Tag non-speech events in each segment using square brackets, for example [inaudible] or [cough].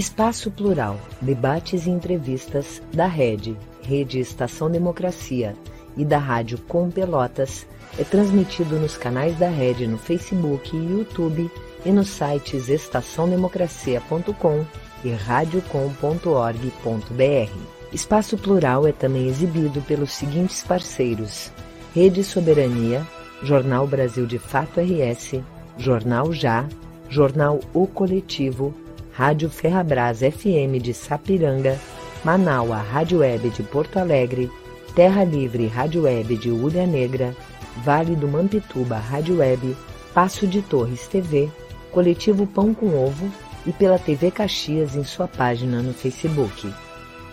Espaço Plural, debates e entrevistas da Rede, Rede Estação Democracia e da Rádio Com Pelotas é transmitido nos canais da Rede no Facebook e YouTube e nos sites estaçãodemocracia.com e radiocom.org.br. Espaço Plural é também exibido pelos seguintes parceiros: Rede Soberania, Jornal Brasil de Fato RS, Jornal Já, Jornal O Coletivo, Rádio Ferrabras FM de Sapiranga, Manaua Rádio Web de Porto Alegre, Terra Livre Rádio Web de Ulha Negra, Vale do Mampituba Rádio Web, Passo de Torres TV, Coletivo Pão com Ovo e pela TV Caxias em sua página no Facebook.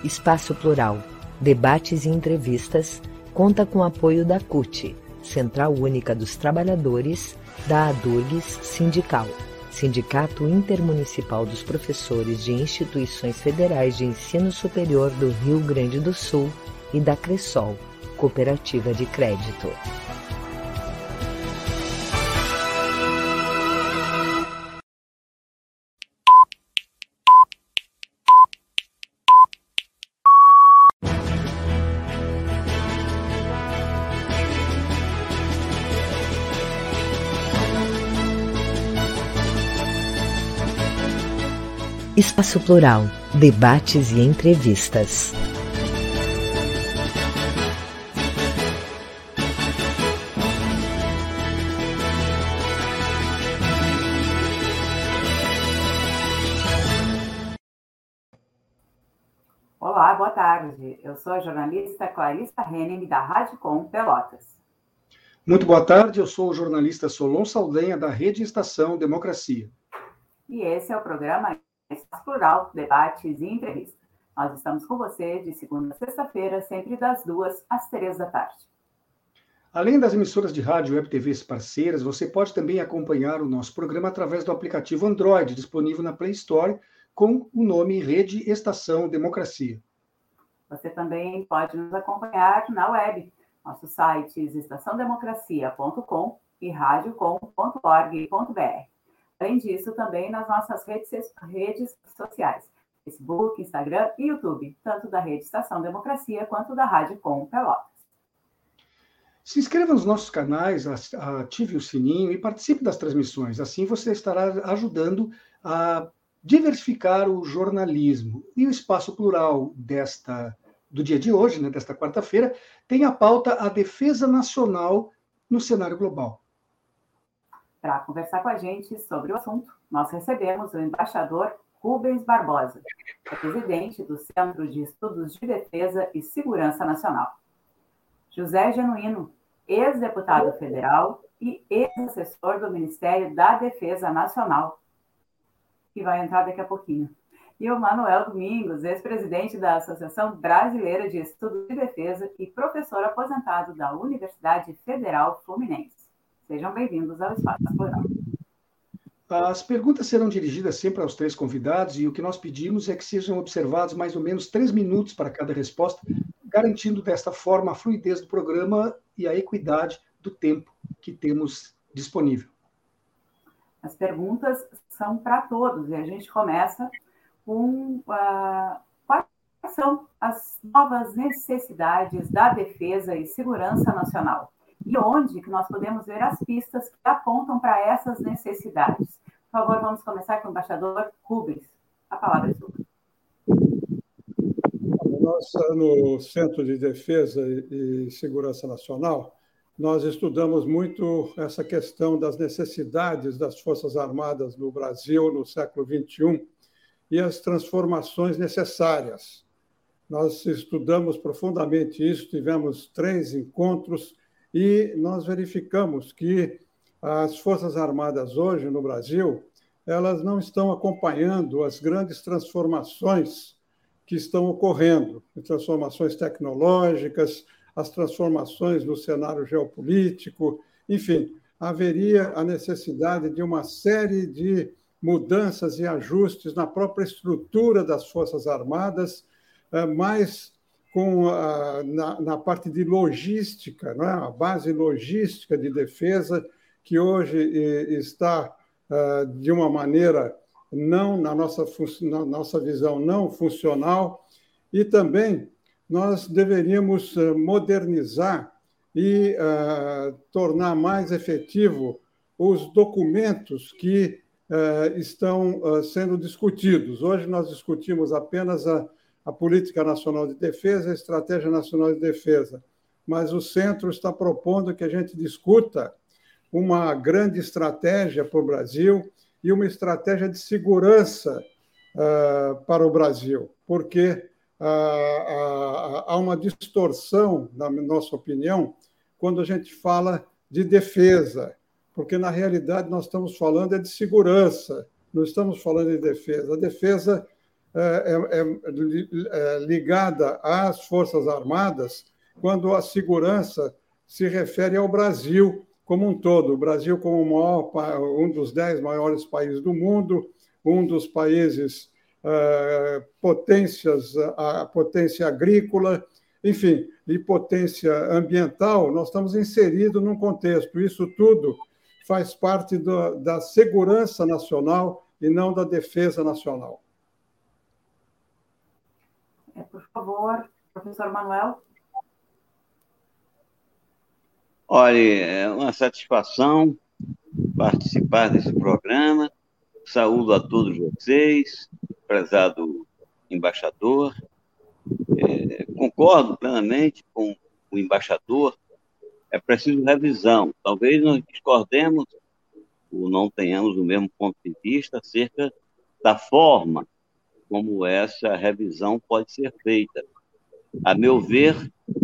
Espaço Plural, debates e entrevistas, conta com apoio da CUT, Central Única dos Trabalhadores, da ADURGS Sindical. Sindicato Intermunicipal dos Professores de Instituições Federais de Ensino Superior do Rio Grande do Sul e da Cressol, Cooperativa de Crédito. Espaço Plural, debates e entrevistas. Olá, boa tarde. Eu sou a jornalista Clarissa Henning, da Rádio Com Pelotas. Muito boa tarde, eu sou o jornalista Solon Saldanha, da Rede Estação Democracia. E esse é o programa Plural, debates e entrevistas. Nós estamos com você de segunda a sexta-feira, sempre das duas às três da tarde. Além das emissoras de rádio e web TVs parceiras, você pode também acompanhar o nosso programa através do aplicativo Android, disponível na Play Store, com o nome Rede Estação Democracia. Você também pode nos acompanhar na web, nossos sites estaçãodemocracia.com e radiocom.org.br. Além disso, também nas nossas redes, redes sociais, Facebook, Instagram e YouTube, tanto da Rede Estação Democracia quanto da Rádio Com Pelotas. Se inscreva nos nossos canais, ative o sininho e participe das transmissões. Assim você estará ajudando a diversificar o jornalismo. E o espaço plural desta do dia de hoje, né, desta quarta-feira, tem a pauta a defesa nacional no cenário global. Para conversar com a gente sobre o assunto, nós recebemos o embaixador Rubens Barbosa, é presidente do Centro de Estudos de Defesa e Segurança Nacional. José Genuíno, ex-deputado federal e ex-assessor do Ministério da Defesa Nacional, que vai entrar daqui a pouquinho. E o Manuel Domingos, ex-presidente da Associação Brasileira de Estudos de Defesa e professor aposentado da Universidade Federal Fluminense. Sejam bem-vindos ao Espaço Plural. As perguntas serão dirigidas sempre aos três convidados e o que nós pedimos é que sejam observados mais ou menos três minutos para cada resposta, garantindo desta forma a fluidez do programa e a equidade do tempo que temos disponível. As perguntas são para todos e a gente começa com uh, quais são as novas necessidades da defesa e segurança nacional e onde que nós podemos ver as pistas que apontam para essas necessidades. Por favor, vamos começar com o embaixador Rubens. A palavra é sua. Nós, no Centro de Defesa e Segurança Nacional, nós estudamos muito essa questão das necessidades das Forças Armadas no Brasil no século XXI e as transformações necessárias. Nós estudamos profundamente isso, tivemos três encontros e nós verificamos que as Forças Armadas hoje no Brasil, elas não estão acompanhando as grandes transformações que estão ocorrendo, transformações tecnológicas, as transformações no cenário geopolítico, enfim, haveria a necessidade de uma série de mudanças e ajustes na própria estrutura das Forças Armadas, eh, mais com a, na, na, parte de logística, é? a base logística de defesa, que hoje está, ah, de uma maneira não na nossa, na nossa visão não funcional, e também nós deveríamos eh, modernizar e uh, tornar mais efetivo os documentos que uh, estão uh, sendo discutidos. Hoje nós discutimos apenas a, a Política Nacional de Defesa, a Estratégia Nacional de Defesa, mas o centro está propondo que a gente discuta uma grande estratégia para o Brasil e uma estratégia de segurança uh, para o Brasil, porque uh, uh, há uma distorção, na nossa opinião, quando a gente fala de defesa, porque na realidade nós estamos falando é de segurança, não estamos falando de defesa. A defesa é, é, é ligada às Forças Armadas quando a segurança se refere ao Brasil como um todo. O Brasil, como maior, um dos dez maiores países do mundo, um dos países potências, a potência agrícola, enfim, e potência ambiental, nós estamos inseridos num contexto. Isso tudo faz parte da segurança nacional e não da defesa nacional. Por favor, professor Manuel. Olha, é uma satisfação participar desse programa. Saúdo a todos vocês, prezado embaixador. É, concordo plenamente com o embaixador. É preciso revisão. Talvez nós discordemos ou não tenhamos o mesmo ponto de vista acerca da forma como essa revisão pode ser feita. A meu ver,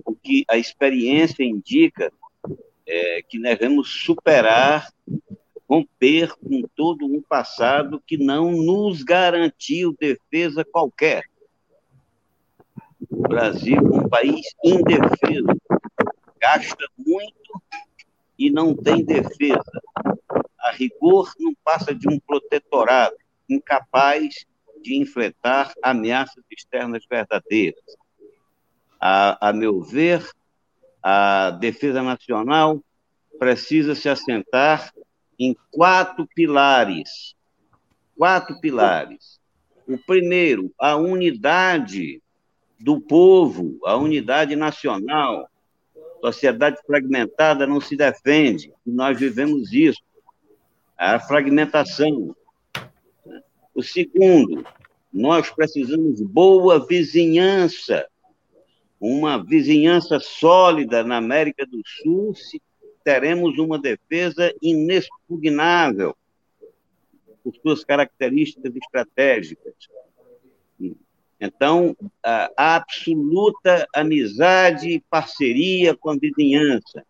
o que a experiência indica é, que devemos superar, romper com todo um passado que não nos garantiu defesa qualquer. O Brasil é um país indefeso, gasta muito e não tem defesa. A rigor, não passa de um protetorado, incapaz de enfrentar ameaças externas verdadeiras. A, a meu ver, a defesa nacional precisa se assentar em quatro pilares. Quatro pilares. O primeiro, a unidade do povo, a unidade nacional. Sociedade fragmentada não se defende, e nós vivemos isso. A fragmentação. O segundo, nós precisamos boa vizinhança uma vizinhança sólida na América do Sul, se teremos uma defesa inexpugnável por suas características estratégicas. Então, a absoluta amizade e parceria com a vizinhança.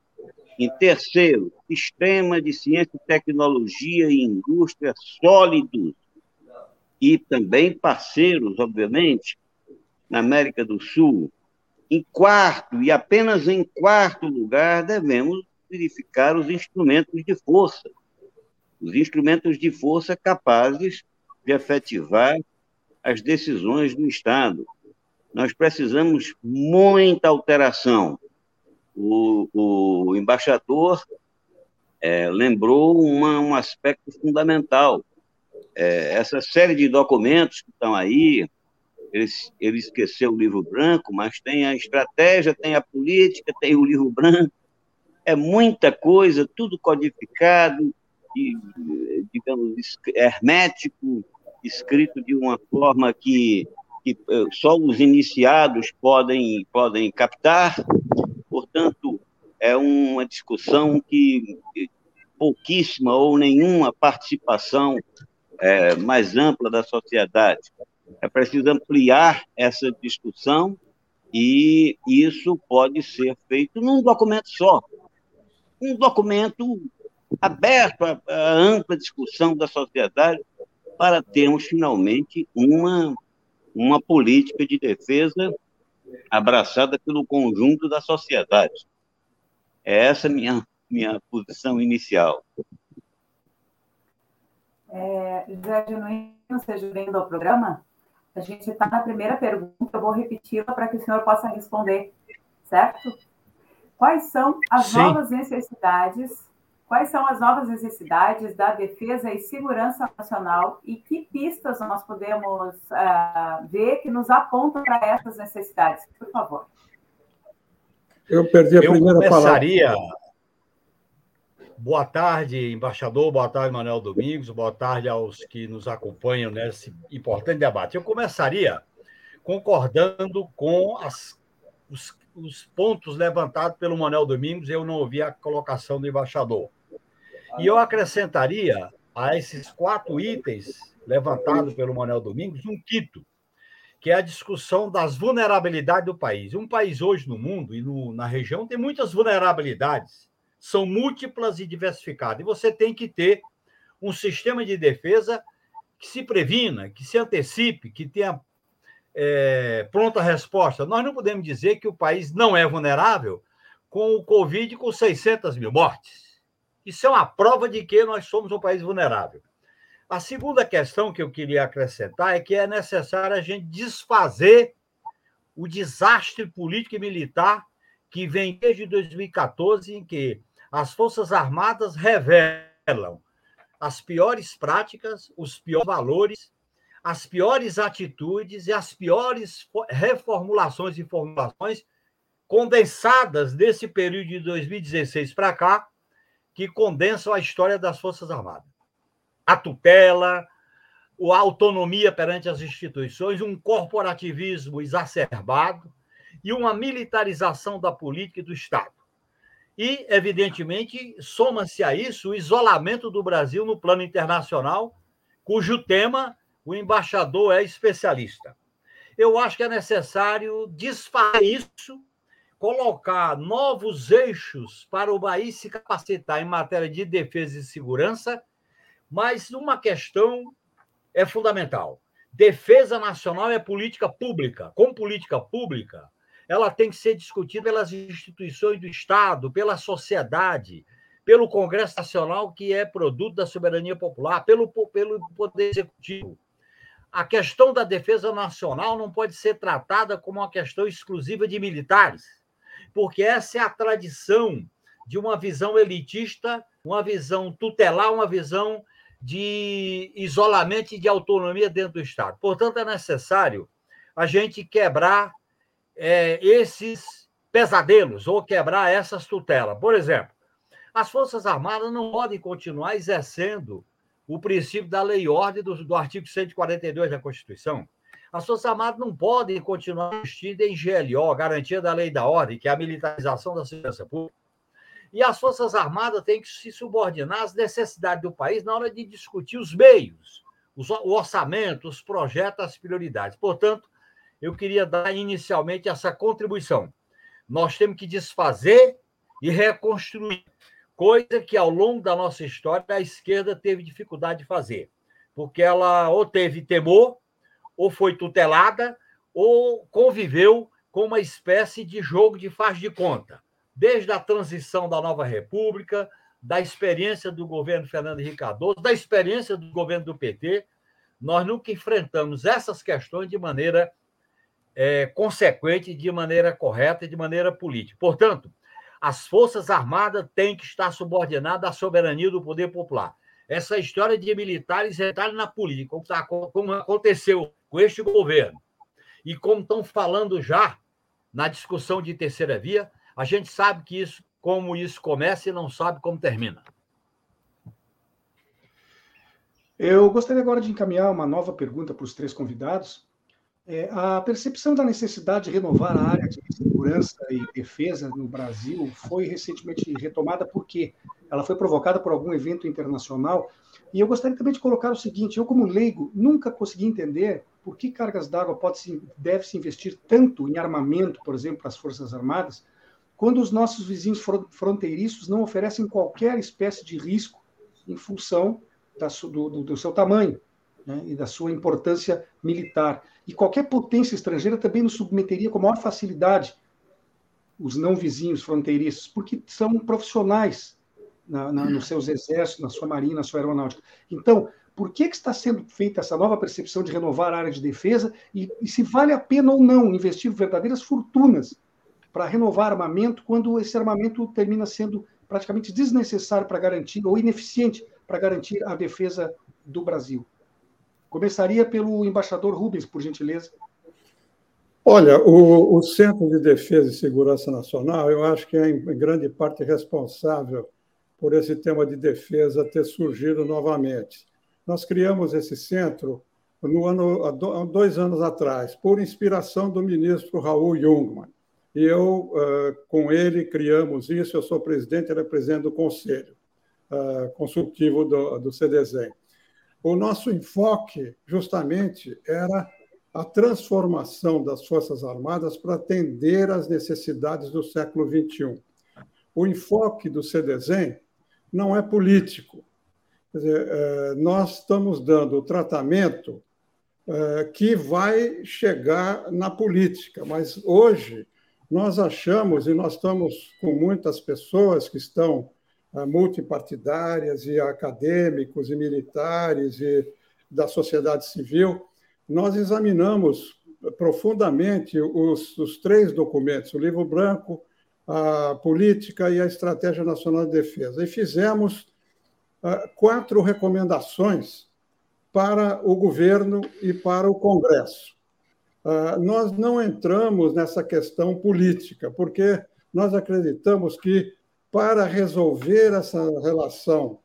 Em terceiro, sistema de ciência, tecnologia e indústria sólidos e também parceiros, obviamente, na América do Sul, em quarto, e apenas em quarto lugar, devemos verificar os instrumentos de força. Os instrumentos de força capazes de efetivar as decisões do Estado. Nós precisamos muita alteração. O, o embaixador é, lembrou uma, um aspecto fundamental. É, essa série de documentos que estão aí, ele, ele esqueceu o livro branco, mas tem a estratégia, tem a política, tem o livro branco. É muita coisa, tudo codificado, e, digamos, hermético, escrito de uma forma que, que eh, só os iniciados podem, podem captar. Portanto, é uma discussão que pouquíssima ou nenhuma participação é, mais ampla da sociedade. É preciso ampliar essa discussão e isso pode ser feito num documento só. Um documento aberto à, ampla discussão da sociedade para termos finalmente uma, uma política de defesa abraçada pelo conjunto da sociedade. É essa minha minha posição inicial. É, José Genuíno, seja bem-vindo ao programa. A gente está na primeira pergunta, eu vou repeti-la para que o senhor possa responder, certo? Quais são as Sim. novas necessidades, Quais são as novas necessidades da defesa e segurança nacional e que pistas nós podemos uh, ver que nos apontam para essas necessidades? Por favor. Eu perdi a Eu primeira começaria... palavra. Boa tarde, embaixador. Boa tarde, Manuel Domingos. Boa tarde aos que nos acompanham nesse importante debate. Eu começaria concordando com as, os, os pontos levantados pelo Manuel Domingos. Eu não ouvi a colocação do embaixador. E eu acrescentaria a esses quatro itens levantados pelo Manuel Domingos um quinto, que é a discussão das vulnerabilidades do país. Um país hoje no mundo e no, na região tem muitas vulnerabilidades, são múltiplas e diversificadas. E você tem que ter um sistema de defesa que se previna, que se antecipe, que tenha é, pronta resposta. Nós não podemos dizer que o país não é vulnerável com o Covid com 600 mil mortes. Isso é uma prova de que nós somos um país vulnerável. A segunda questão que eu queria acrescentar é que é necessário a gente desfazer o desastre político e militar que vem desde 2014, em que as Forças Armadas revelam as piores práticas, os piores valores, as piores atitudes e as piores reformulações e formulações condensadas desse período de 2016 para cá, que condensam a história das Forças Armadas. A tutela, a autonomia perante as instituições, um corporativismo exacerbado e uma militarização da política e do Estado. E, evidentemente, soma-se a isso o isolamento do Brasil no plano internacional, cujo tema o embaixador é especialista. Eu acho que é necessário desfazer isso colocar novos eixos para o país se capacitar em matéria de defesa e segurança, mas uma questão é fundamental. Defesa nacional é política pública. Com política pública, ela tem que ser discutida pelas instituições do Estado, pela sociedade, pelo Congresso Nacional, que é produto da soberania popular, pelo, pelo Poder Executivo. A questão da defesa nacional não pode ser tratada como uma questão exclusiva de militares porque essa é a tradição de uma visão elitista, uma visão tutelar, uma visão de isolamento e de autonomia dentro do Estado. Portanto, é necessário a gente quebrar é, esses pesadelos ou quebrar essas tutelas. Por exemplo, as Forças Armadas não podem continuar exercendo o princípio da lei e ordem do, do artigo 142 da Constituição. As Forças Armadas não podem continuar investindo em GLO, garantia da lei da ordem, que é a militarização da segurança pública. E as Forças Armadas têm que se subordinar às necessidades do país na hora de discutir os meios, o orçamento, os projetos, as prioridades. Portanto, eu queria dar inicialmente essa contribuição. Nós temos que desfazer e reconstruir, coisa que ao longo da nossa história a esquerda teve dificuldade de fazer, porque ela ou teve temor ou foi tutelada, ou conviveu com uma espécie de jogo de faz de conta. Desde a transição da nova República, da experiência do governo Fernando Henrique Cardoso, da experiência do governo do PT, nós nunca enfrentamos essas questões de maneira é, consequente, de maneira correta e de maneira política. Portanto, as Forças Armadas têm que estar subordinadas à soberania do poder popular. Essa história de militares entrarem na política, como, tá, como aconteceu com este governo. E como estão falando já na discussão de terceira via, a gente sabe que isso, como isso começa e não sabe como termina. Eu gostaria agora de encaminhar uma nova pergunta para os três convidados. É, a percepção da necessidade de renovar a área de segurança e defesa no Brasil foi recentemente retomada porque ela foi provocada por algum evento internacional. E eu gostaria também de colocar o seguinte: eu, como leigo, nunca consegui entender por que cargas d'água pode se, deve se investir tanto em armamento, por exemplo, para as Forças Armadas, quando os nossos vizinhos fronteiriços não oferecem qualquer espécie de risco em função da, do, do, do, seu tamanho né, e da sua importância militar. E qualquer potência estrangeira também nos submeteria com maior facilidade os não vizinhos fronteiriços, porque são profissionais na, na, nos seus exércitos, na sua marinha, na sua aeronáutica. Então, por que, que está sendo feita essa nova percepção de renovar a área de defesa e, e se vale a pena ou não investir verdadeiras fortunas para renovar armamento quando esse armamento termina sendo praticamente desnecessário para garantir, ou ineficiente para garantir a defesa do Brasil? Começaria pelo embaixador Rubens, por gentileza. Olha, o, o, Centro de Defesa e Segurança Nacional, eu acho que é, em grande parte, responsável por esse tema de defesa ter surgido novamente. Nós criamos esse centro no ano, há dois anos atrás, por inspiração do ministro Raul Jungmann. E eu, com ele, criamos isso. Eu sou presidente, ele é presidente do conselho consultivo do, do. O nosso enfoque, justamente, era a transformação das Forças Armadas para atender às necessidades do século XXI. O enfoque do CDZ não é político. Dizer, é, nós estamos dando o tratamento é, que vai chegar na política, mas hoje nós achamos, e nós estamos com muitas pessoas que estão multipartidárias, e acadêmicos, e militares, e da sociedade civil, nós examinamos profundamente os, os três documentos, o livro branco, a política e a estratégia nacional de defesa, e fizemos uh, quatro recomendações para o governo e para o Congresso. Uh, nós não entramos nessa questão política, porque nós acreditamos que para resolver essa relação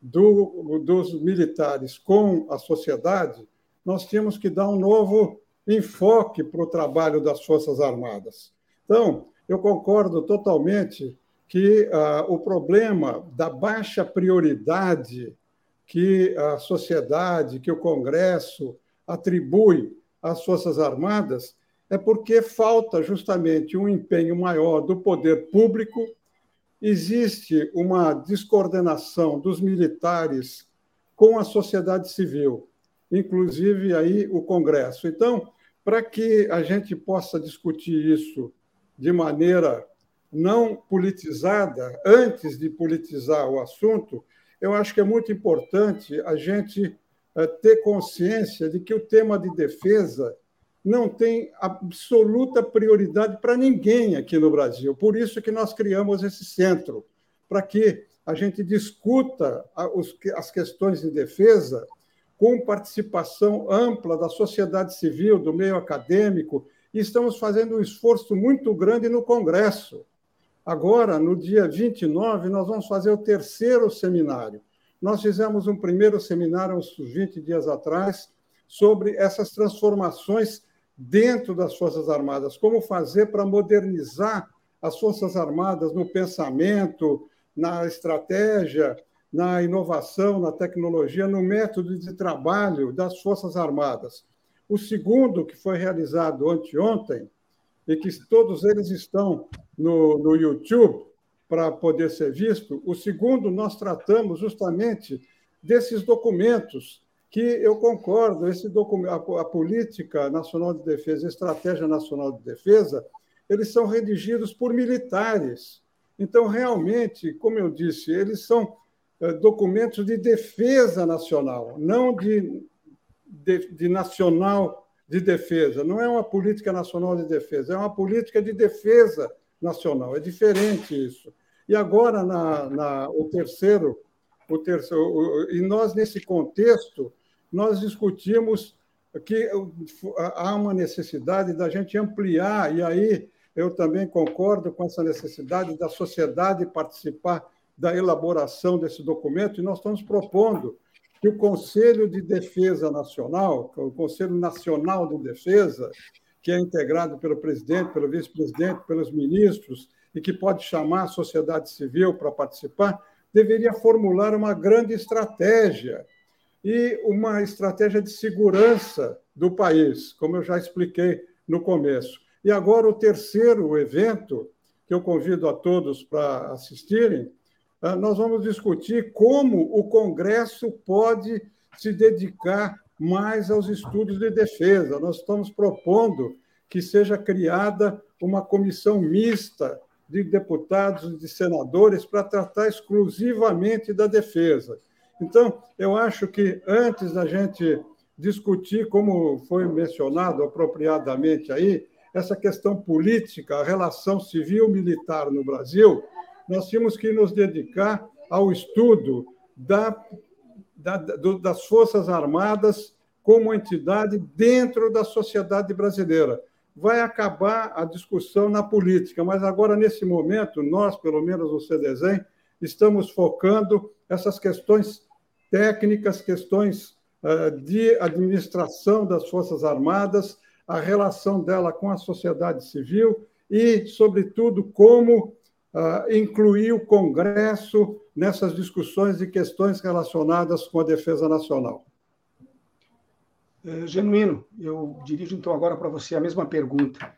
do, dos militares com a sociedade, nós tínhamos que dar um novo enfoque para o trabalho das Forças Armadas. Então, eu concordo totalmente que ah, o problema da baixa prioridade que a sociedade, que o Congresso atribui às Forças Armadas é porque falta justamente um empenho maior do poder público, existe uma descoordenação dos militares com a sociedade civil inclusive aí o Congresso. Então, para que a gente possa discutir isso de maneira não politizada, antes de politizar o assunto, eu acho que é muito importante a gente eh, ter consciência de que o tema de defesa não tem absoluta prioridade para ninguém aqui no Brasil. Por isso que nós criamos esse centro, para que a gente discuta as questões de defesa com participação ampla da sociedade civil, do meio acadêmico, e estamos fazendo um esforço muito grande no Congresso. Agora, no dia 29, nós vamos fazer o terceiro seminário. Nós fizemos um primeiro seminário uns 20 dias atrás sobre essas transformações dentro das Forças Armadas, como fazer para modernizar as Forças Armadas no pensamento, na estratégia, na inovação, na tecnologia, no método de trabalho das Forças Armadas. O segundo, que foi realizado anteontem, e que todos eles estão no, no YouTube para poder ser visto, o segundo nós tratamos justamente desses documentos que eu concordo, esse documento, a, Política Nacional de Defesa, a Estratégia Nacional de Defesa, eles são redigidos por militares. Então, realmente, como eu disse, eles são eh, documentos de defesa nacional, não de, de, de, nacional de defesa. Não é uma política nacional de defesa, é uma política de defesa nacional. É diferente isso. E agora, na, na o terceiro, o terceiro, e nós, nesse contexto, nós discutimos que há uma necessidade da gente ampliar, e aí eu também concordo com essa necessidade da sociedade participar da elaboração desse documento, e nós estamos propondo que o Conselho de Defesa Nacional, é o Conselho Nacional de Defesa, que é integrado pelo presidente, pelo vice-presidente, pelos ministros, e que pode chamar a sociedade civil para participar, deveria formular uma grande estratégia e uma estratégia de segurança do país, como eu já expliquei no começo. E agora o terceiro evento, que eu convido a todos para assistirem, ah, nós vamos discutir como o Congresso pode se dedicar mais aos estudos de defesa. Nós estamos propondo que seja criada uma comissão mista de deputados e de senadores para tratar exclusivamente da defesa. Então, eu acho que antes da gente discutir, como foi mencionado apropriadamente aí, essa questão política, a relação civil-militar no Brasil, nós tínhamos que nos dedicar ao estudo da, da, das Forças Armadas como entidade dentro da sociedade brasileira. Vai acabar a discussão na política, mas agora, nesse momento, nós, pelo menos o CDESEM, estamos focando essas questões técnicas, questões uh, de administração das Forças Armadas, a relação dela com a sociedade civil e, sobretudo, como uh, incluir o Congresso nessas discussões e questões relacionadas com a defesa nacional. É, genuíno, eu dirijo então agora para você a mesma pergunta.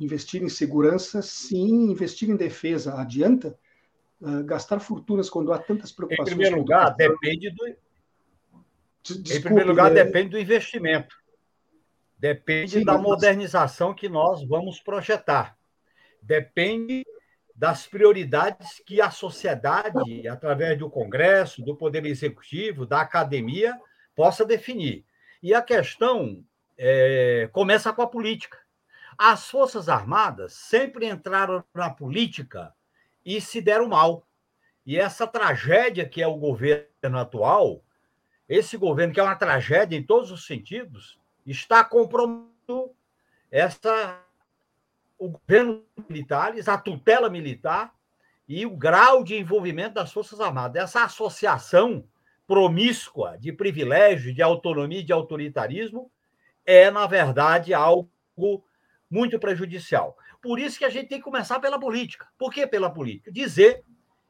Investir em segurança, sim, investir em defesa adianta? Uh, gastar fortunas quando há tantas preocupações. Em primeiro lugar, depende do. Desculpe, em primeiro lugar, é... depende do investimento. Depende sim, da mas... modernização que nós vamos projetar. Depende das prioridades que a sociedade, através do Congresso, do Poder Executivo, da academia, possa definir. E a questão é, começa com a política. As Forças Armadas sempre entraram na política e se deram mal. E essa tragédia que é o governo atual, esse governo que é uma tragédia em todos os sentidos, está comprometendo essa o governo militares, a tutela militar e o grau de envolvimento das Forças Armadas. Essa associação promíscua de privilégio, de autonomia e de autoritarismo é, na verdade, algo muito prejudicial. Por isso que a gente tem que começar pela política. Por que pela política? Dizer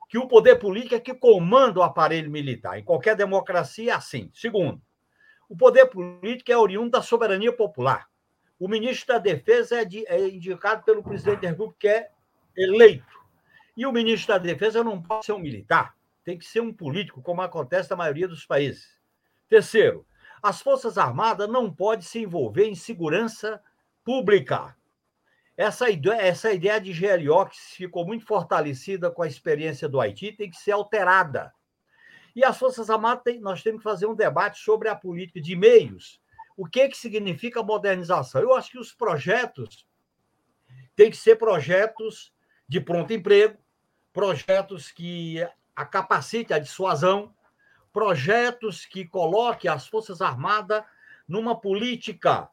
que o poder político é que comanda o aparelho militar. Em qualquer democracia é assim. Segundo, o poder político é oriundo da soberania popular. O ministro da Defesa é, de, é indicado pelo presidente da República, que é eleito. E o ministro da Defesa não pode ser um militar, tem que ser um político, como acontece na maioria dos países. Terceiro, as Forças Armadas não podem se envolver em segurança pública. Essa ideia, essa ideia de GLO, que ficou muito fortalecida com a experiência do Haiti, tem que ser alterada. E as Forças Armadas, nós temos que fazer um debate sobre a política de meios o que, que significa modernização? Eu acho que os projetos têm que ser projetos de pronto emprego, projetos que a capacite a dissuasão, projetos que coloquem as Forças Armadas numa política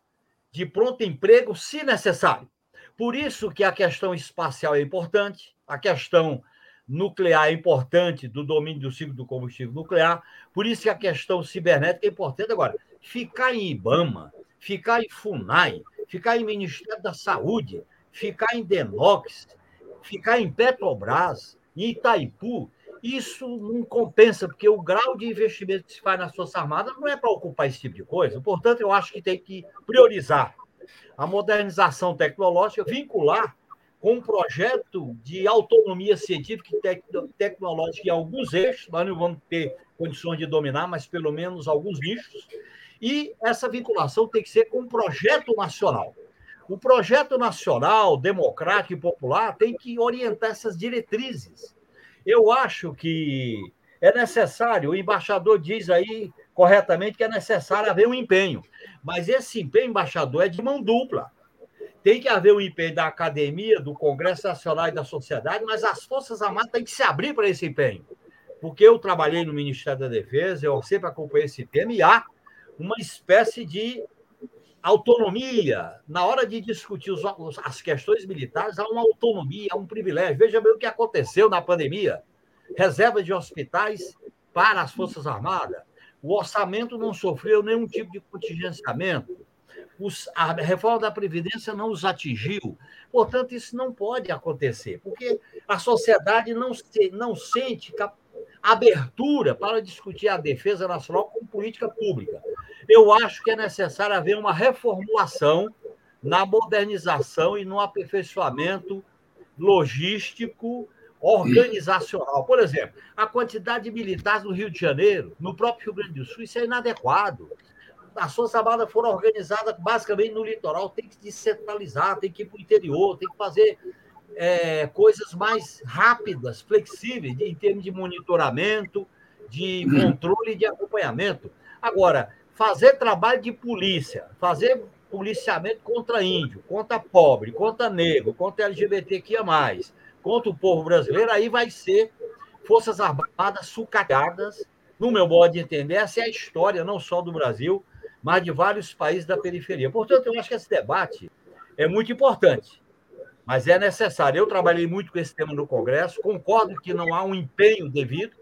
de pronto emprego, se necessário. Por isso que a questão espacial é importante, a questão nuclear é importante, do domínio do ciclo do combustível nuclear, por isso que a questão cibernética é importante. Agora, ficar em IBAMA, ficar em FUNAI, ficar em Ministério da Saúde, ficar em Denox, ficar em Petrobras, em Itaipu, isso não compensa, porque o grau de investimento que se faz nas Forças Armadas não é para ocupar esse tipo de coisa. Portanto, eu acho que tem que priorizar a modernização tecnológica, vincular com um projeto de autonomia científica e tecnológica em alguns eixos, nós não vamos ter condições de dominar, mas pelo menos alguns nichos, e essa vinculação tem que ser com um projeto nacional. O projeto nacional, democrático e popular tem que orientar essas diretrizes. Eu acho que é necessário, o embaixador diz aí corretamente que é necessário haver um empenho, mas esse empenho, embaixador, é de mão dupla. Tem que haver um empenho da academia, do Congresso Nacional e da sociedade, mas as Forças Armadas têm que se abrir para esse empenho. Porque eu trabalhei no Ministério da Defesa, eu sempre acompanhei esse tema, e há uma espécie de autonomia. Na hora de discutir os, as questões militares, há uma autonomia, há um privilégio. Veja bem o que aconteceu na pandemia. Reserva de hospitais para as Forças Armadas. O orçamento não sofreu nenhum tipo de contingenciamento. Os, a reforma da Previdência não os atingiu. Portanto, isso não pode acontecer, porque a sociedade não, se, não sente abertura para discutir a defesa nacional como política pública. Eu acho que é necessário haver uma reformulação na modernização e no aperfeiçoamento logístico, organizacional. Por exemplo, a quantidade de militares no Rio de Janeiro, no próprio Rio Grande do Sul, isso é inadequado. As Forças Armadas foram organizadas basicamente no litoral, tem que descentralizar, tem que ir para o interior, tem que fazer é, coisas mais rápidas, flexíveis, em termos de monitoramento, de controle e de acompanhamento. Agora, fazer trabalho de polícia, fazer policiamento contra índio, contra pobre, contra negro, contra LGBTQIA+, contra o povo brasileiro, aí vai ser Forças Armadas sucateadas. No meu modo de entender, essa é a história não só do Brasil, mas de vários países da periferia. Portanto, eu acho que esse debate é muito importante, mas é necessário. Eu trabalhei muito com esse tema no Congresso, concordo que não há um empenho devido,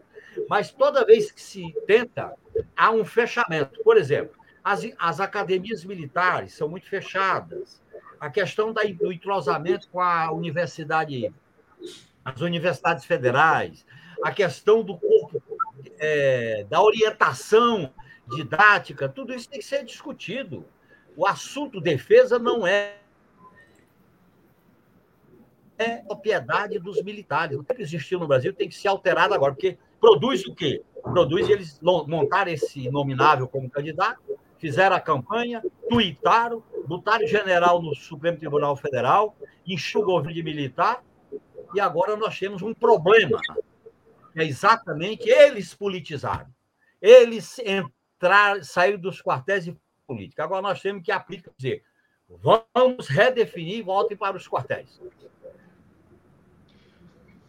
mas toda vez que se tenta, há um fechamento. Por exemplo, as, as academias militares são muito fechadas. A questão da, do entrosamento com a universidade, as universidades federais, a questão do corpo, é, da orientação didática, tudo isso tem que ser discutido. O assunto defesa não é é propriedade dos militares. O que existiu no Brasil tem que ser alterado agora, porque produz o quê? Produz eles montaram esse nominável como candidato, fizeram a campanha, tuitaram, botaram general no Supremo Tribunal Federal, encheu o de militar, e agora nós temos um problema. É exatamente eles politizaram. Eles entraram, saíram dos quartéis de política. Agora nós temos que aplicar, dizer, vamos redefinir e voltem para os quartéis.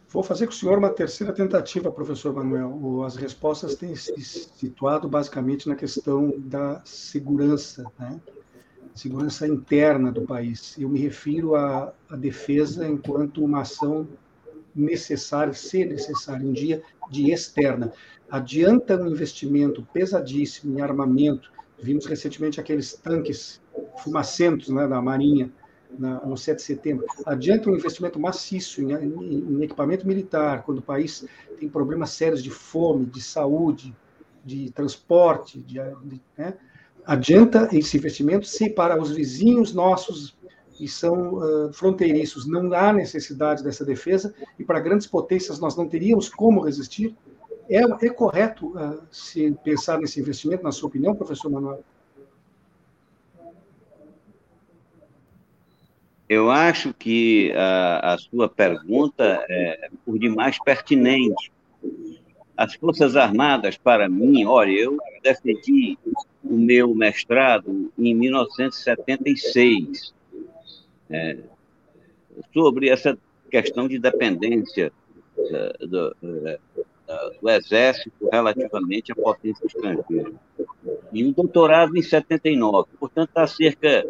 Vou fazer com o senhor uma terceira tentativa, professor Manuel. As respostas têm se situado basicamente na questão da segurança, né? Segurança interna do país. Eu me refiro à, à defesa enquanto uma ação necessária, ser necessária um dia de externa. Adianta um investimento pesadíssimo em armamento. Vimos recentemente aqueles tanques fumacentos né, da Marinha, na, no 7 de setembro, adianta um investimento maciço em, em, em, equipamento militar, quando o país tem problemas sérios de fome, de saúde, de transporte, de, de, né? Adianta esse investimento se para os vizinhos nossos que são uh, fronteiriços não há necessidade dessa defesa e para grandes potências nós não teríamos como resistir. É, é correto uh, se pensar nesse investimento, na sua opinião, professor Manuel? Eu acho que a, a sua pergunta é por demais pertinente. As Forças Armadas, para mim, olha, eu defendi o meu mestrado em 1976 é, sobre essa questão de dependência do, do, do Exército relativamente à potência estrangeira. E o doutorado em 79, portanto, está cerca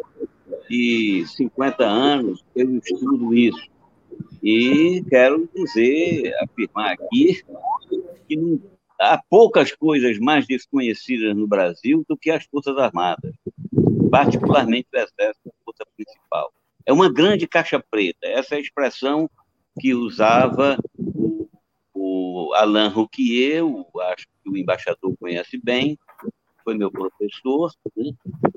de 50 anos eu estudo isso. E quero dizer, afirmar aqui, que não, há poucas coisas mais desconhecidas no Brasil do que as Forças Armadas, particularmente o Exército, a força principal. É uma grande caixa preta, essa é a expressão que usava o, o Alain Rouquier, acho que o embaixador conhece bem, foi meu professor né,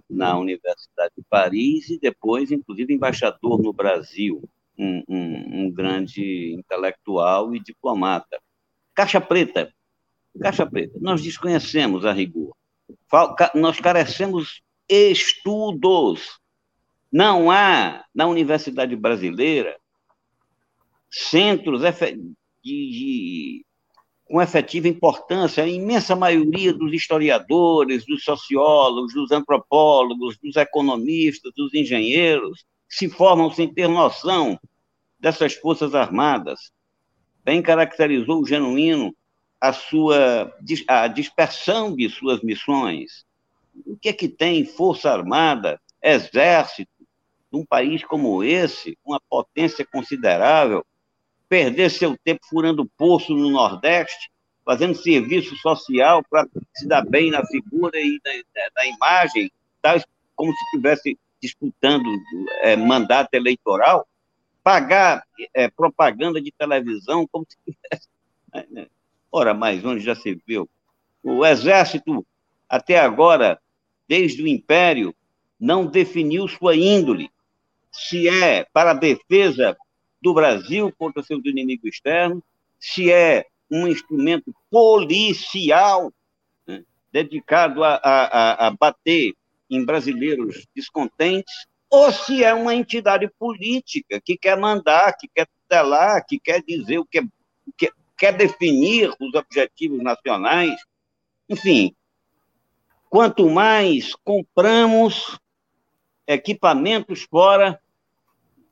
na Universidade de Paris e depois, inclusive, embaixador no Brasil, um, um, um grande intelectual e diplomata. Caixa preta, caixa preta, nós desconhecemos a rigor. Nós carecemos estudos. Não há na Universidade Brasileira centros de, de com efetiva importância, a imensa maioria dos historiadores, dos sociólogos, dos antropólogos, dos economistas, dos engenheiros, se formam sem ter noção dessas forças armadas. Bem caracterizou o genuíno a sua a dispersão de suas missões. O que é que tem força armada, exército, num país como esse, uma potência considerável, perder seu tempo furando poço no Nordeste, fazendo serviço social para se dar bem na figura e na, na imagem, tal, como se estivesse disputando é, mandato eleitoral, pagar é, propaganda de televisão como se tivesse. [laughs] Né, né? Ora, mas onde já se viu? O Exército, até agora, desde o Império, não definiu sua índole. Se é para a defesa do Brasil contra seus inimigos externos, se é um instrumento policial né, dedicado a, a, a bater em brasileiros descontentes, ou se é uma entidade política que quer mandar, que quer tutelar, que quer dizer o que, que quer definir os objetivos nacionais. Enfim, quanto mais compramos equipamentos fora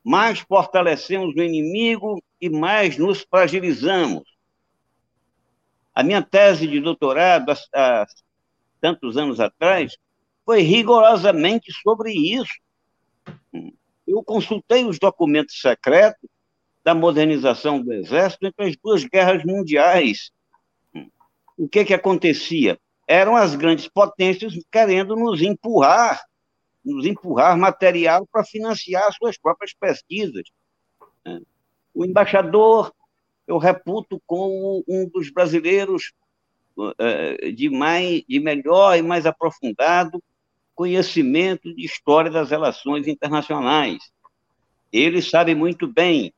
mais fortalecemos o inimigo e mais nos fragilizamos. A minha tese de doutorado, há, há tantos anos atrás, foi rigorosamente sobre isso. Eu consultei os documentos secretos da modernização do Exército entre as duas guerras mundiais. O que, que acontecia? Eram as grandes potências querendo nos empurrar, nos empurrar material para financiar suas próprias pesquisas. O embaixador, eu reputo como um dos brasileiros eh, de, mais, de melhor e mais aprofundado conhecimento de história das relações internacionais. Ele sabe muito bem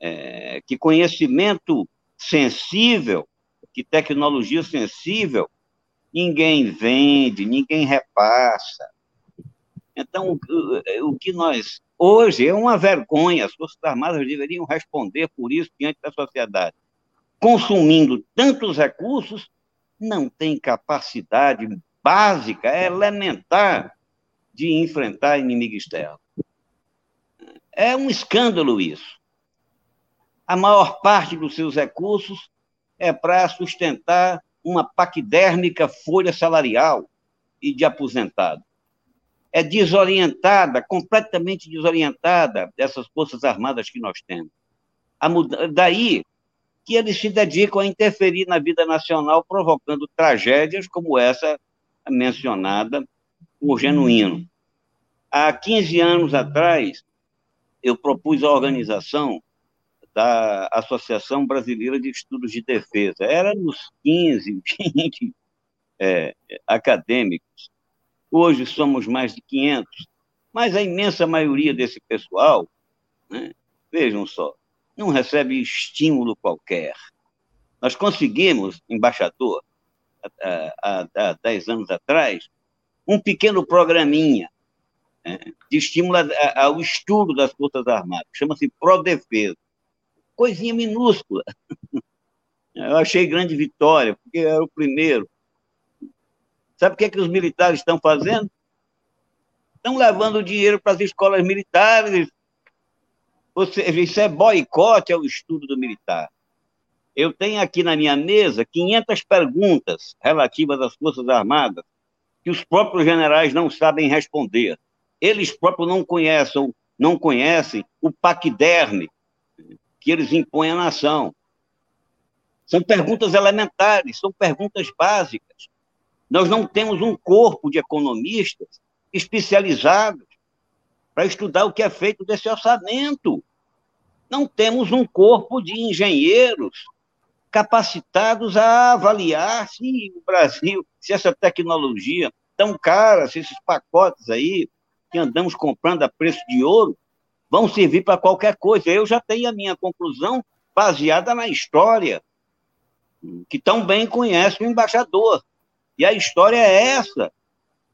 é, que conhecimento sensível, que tecnologia sensível, ninguém vende, ninguém repassa. Então, o, o que nós. Hoje é uma vergonha, as Forças Armadas deveriam responder por isso diante da sociedade. Consumindo tantos recursos, não tem capacidade básica, elementar de enfrentar inimigo externo. É um escândalo isso. A maior parte dos seus recursos é para sustentar uma paquidérmica folha salarial e de aposentado. É desorientada, completamente desorientada dessas forças armadas que nós temos. Daí que eles se dedicam a interferir na vida nacional, provocando tragédias como essa mencionada por Genuíno. Há 15 anos atrás, eu propus a organização da Associação Brasileira de Estudos de Defesa. Era nos 15, 20 [laughs] é, acadêmicos. Hoje somos mais de 500, mas a imensa maioria desse pessoal, né, vejam só, não recebe estímulo qualquer. Nós conseguimos, embaixador, há, há 10 anos atrás, um pequeno programinha né, de estímulo ao estudo das Forças Armadas, chama-se Prodefesa. Coisinha minúscula. [laughs] Eu achei grande vitória, porque era o primeiro. Sabe o que, é que os militares estão fazendo? Estão levando dinheiro para as escolas militares. Ou seja, isso é boicote ao estudo do militar. Eu tenho aqui na minha mesa 500 perguntas relativas às Forças Armadas que os próprios generais não sabem responder. Eles próprios não conhecem, não conhecem o paquiderme que eles impõem à nação. São perguntas elementares, são perguntas básicas. Nós não temos um corpo de economistas especializados para estudar o que é feito desse orçamento. Não temos um corpo de engenheiros capacitados a avaliar se o Brasil, se essa tecnologia tão cara, se esses pacotes aí que andamos comprando a preço de ouro vão servir para qualquer coisa. Eu já tenho a minha conclusão baseada na história, que tão bem conhece o embaixador. E a história é essa.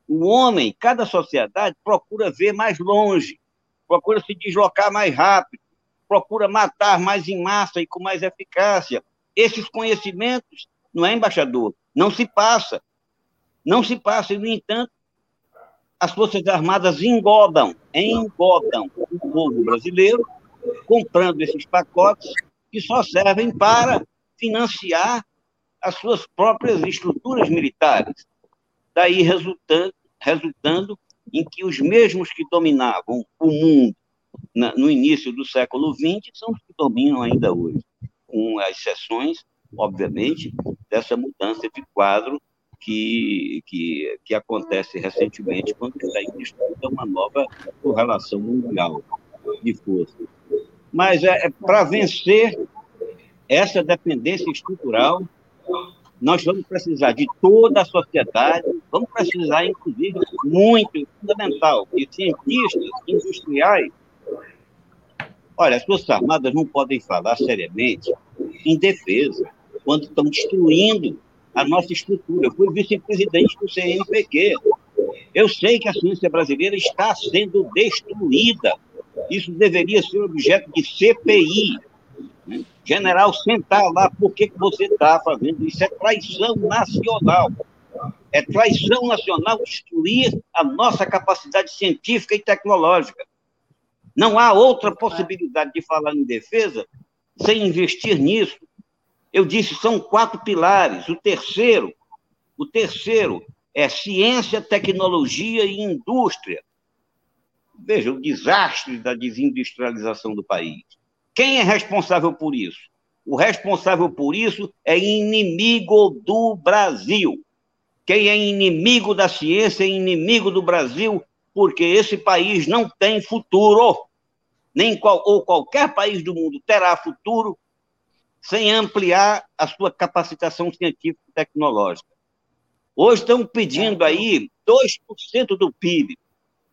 O homem, cada sociedade, procura ver mais longe, procura se deslocar mais rápido, procura matar mais em massa e com mais eficácia, esses conhecimentos, não é, embaixador? Não se passa. Não se passa. E, no entanto, as Forças Armadas engodam, engodam o povo brasileiro, comprando esses pacotes que só servem para financiar as suas próprias estruturas militares. Daí resultando, resultando em que os mesmos que dominavam o mundo no início do século XX são os que dominam ainda hoje com as exceções, obviamente, dessa mudança de quadro que, que, que acontece recentemente quando está em disputa uma nova correlação mundial de força. Mas é, é para vencer essa dependência estrutural, nós vamos precisar de toda a sociedade, vamos precisar, inclusive, muito fundamental, de cientistas, industriais, Olha, as Forças Armadas não podem falar seriamente em defesa quando estão destruindo a nossa estrutura. Eu fui vice-presidente do CNPq. Eu sei que a ciência brasileira está sendo destruída. Isso deveria ser objeto de CPI. General, sentar lá, por que você está fazendo isso? É traição nacional. É traição nacional destruir a nossa capacidade científica e tecnológica. Não há outra possibilidade de falar em defesa sem investir nisso. Eu disse, são quatro pilares. O terceiro, o terceiro é ciência, tecnologia e indústria. Veja o desastre da desindustrialização do país. Quem é responsável por isso? O responsável por isso é inimigo do Brasil. Quem é inimigo da ciência é inimigo do Brasil, porque esse país não tem futuro. Nem qual, ou qualquer país do mundo terá futuro sem ampliar a sua capacitação científica e tecnológica. Hoje estão pedindo aí 2% do PIB.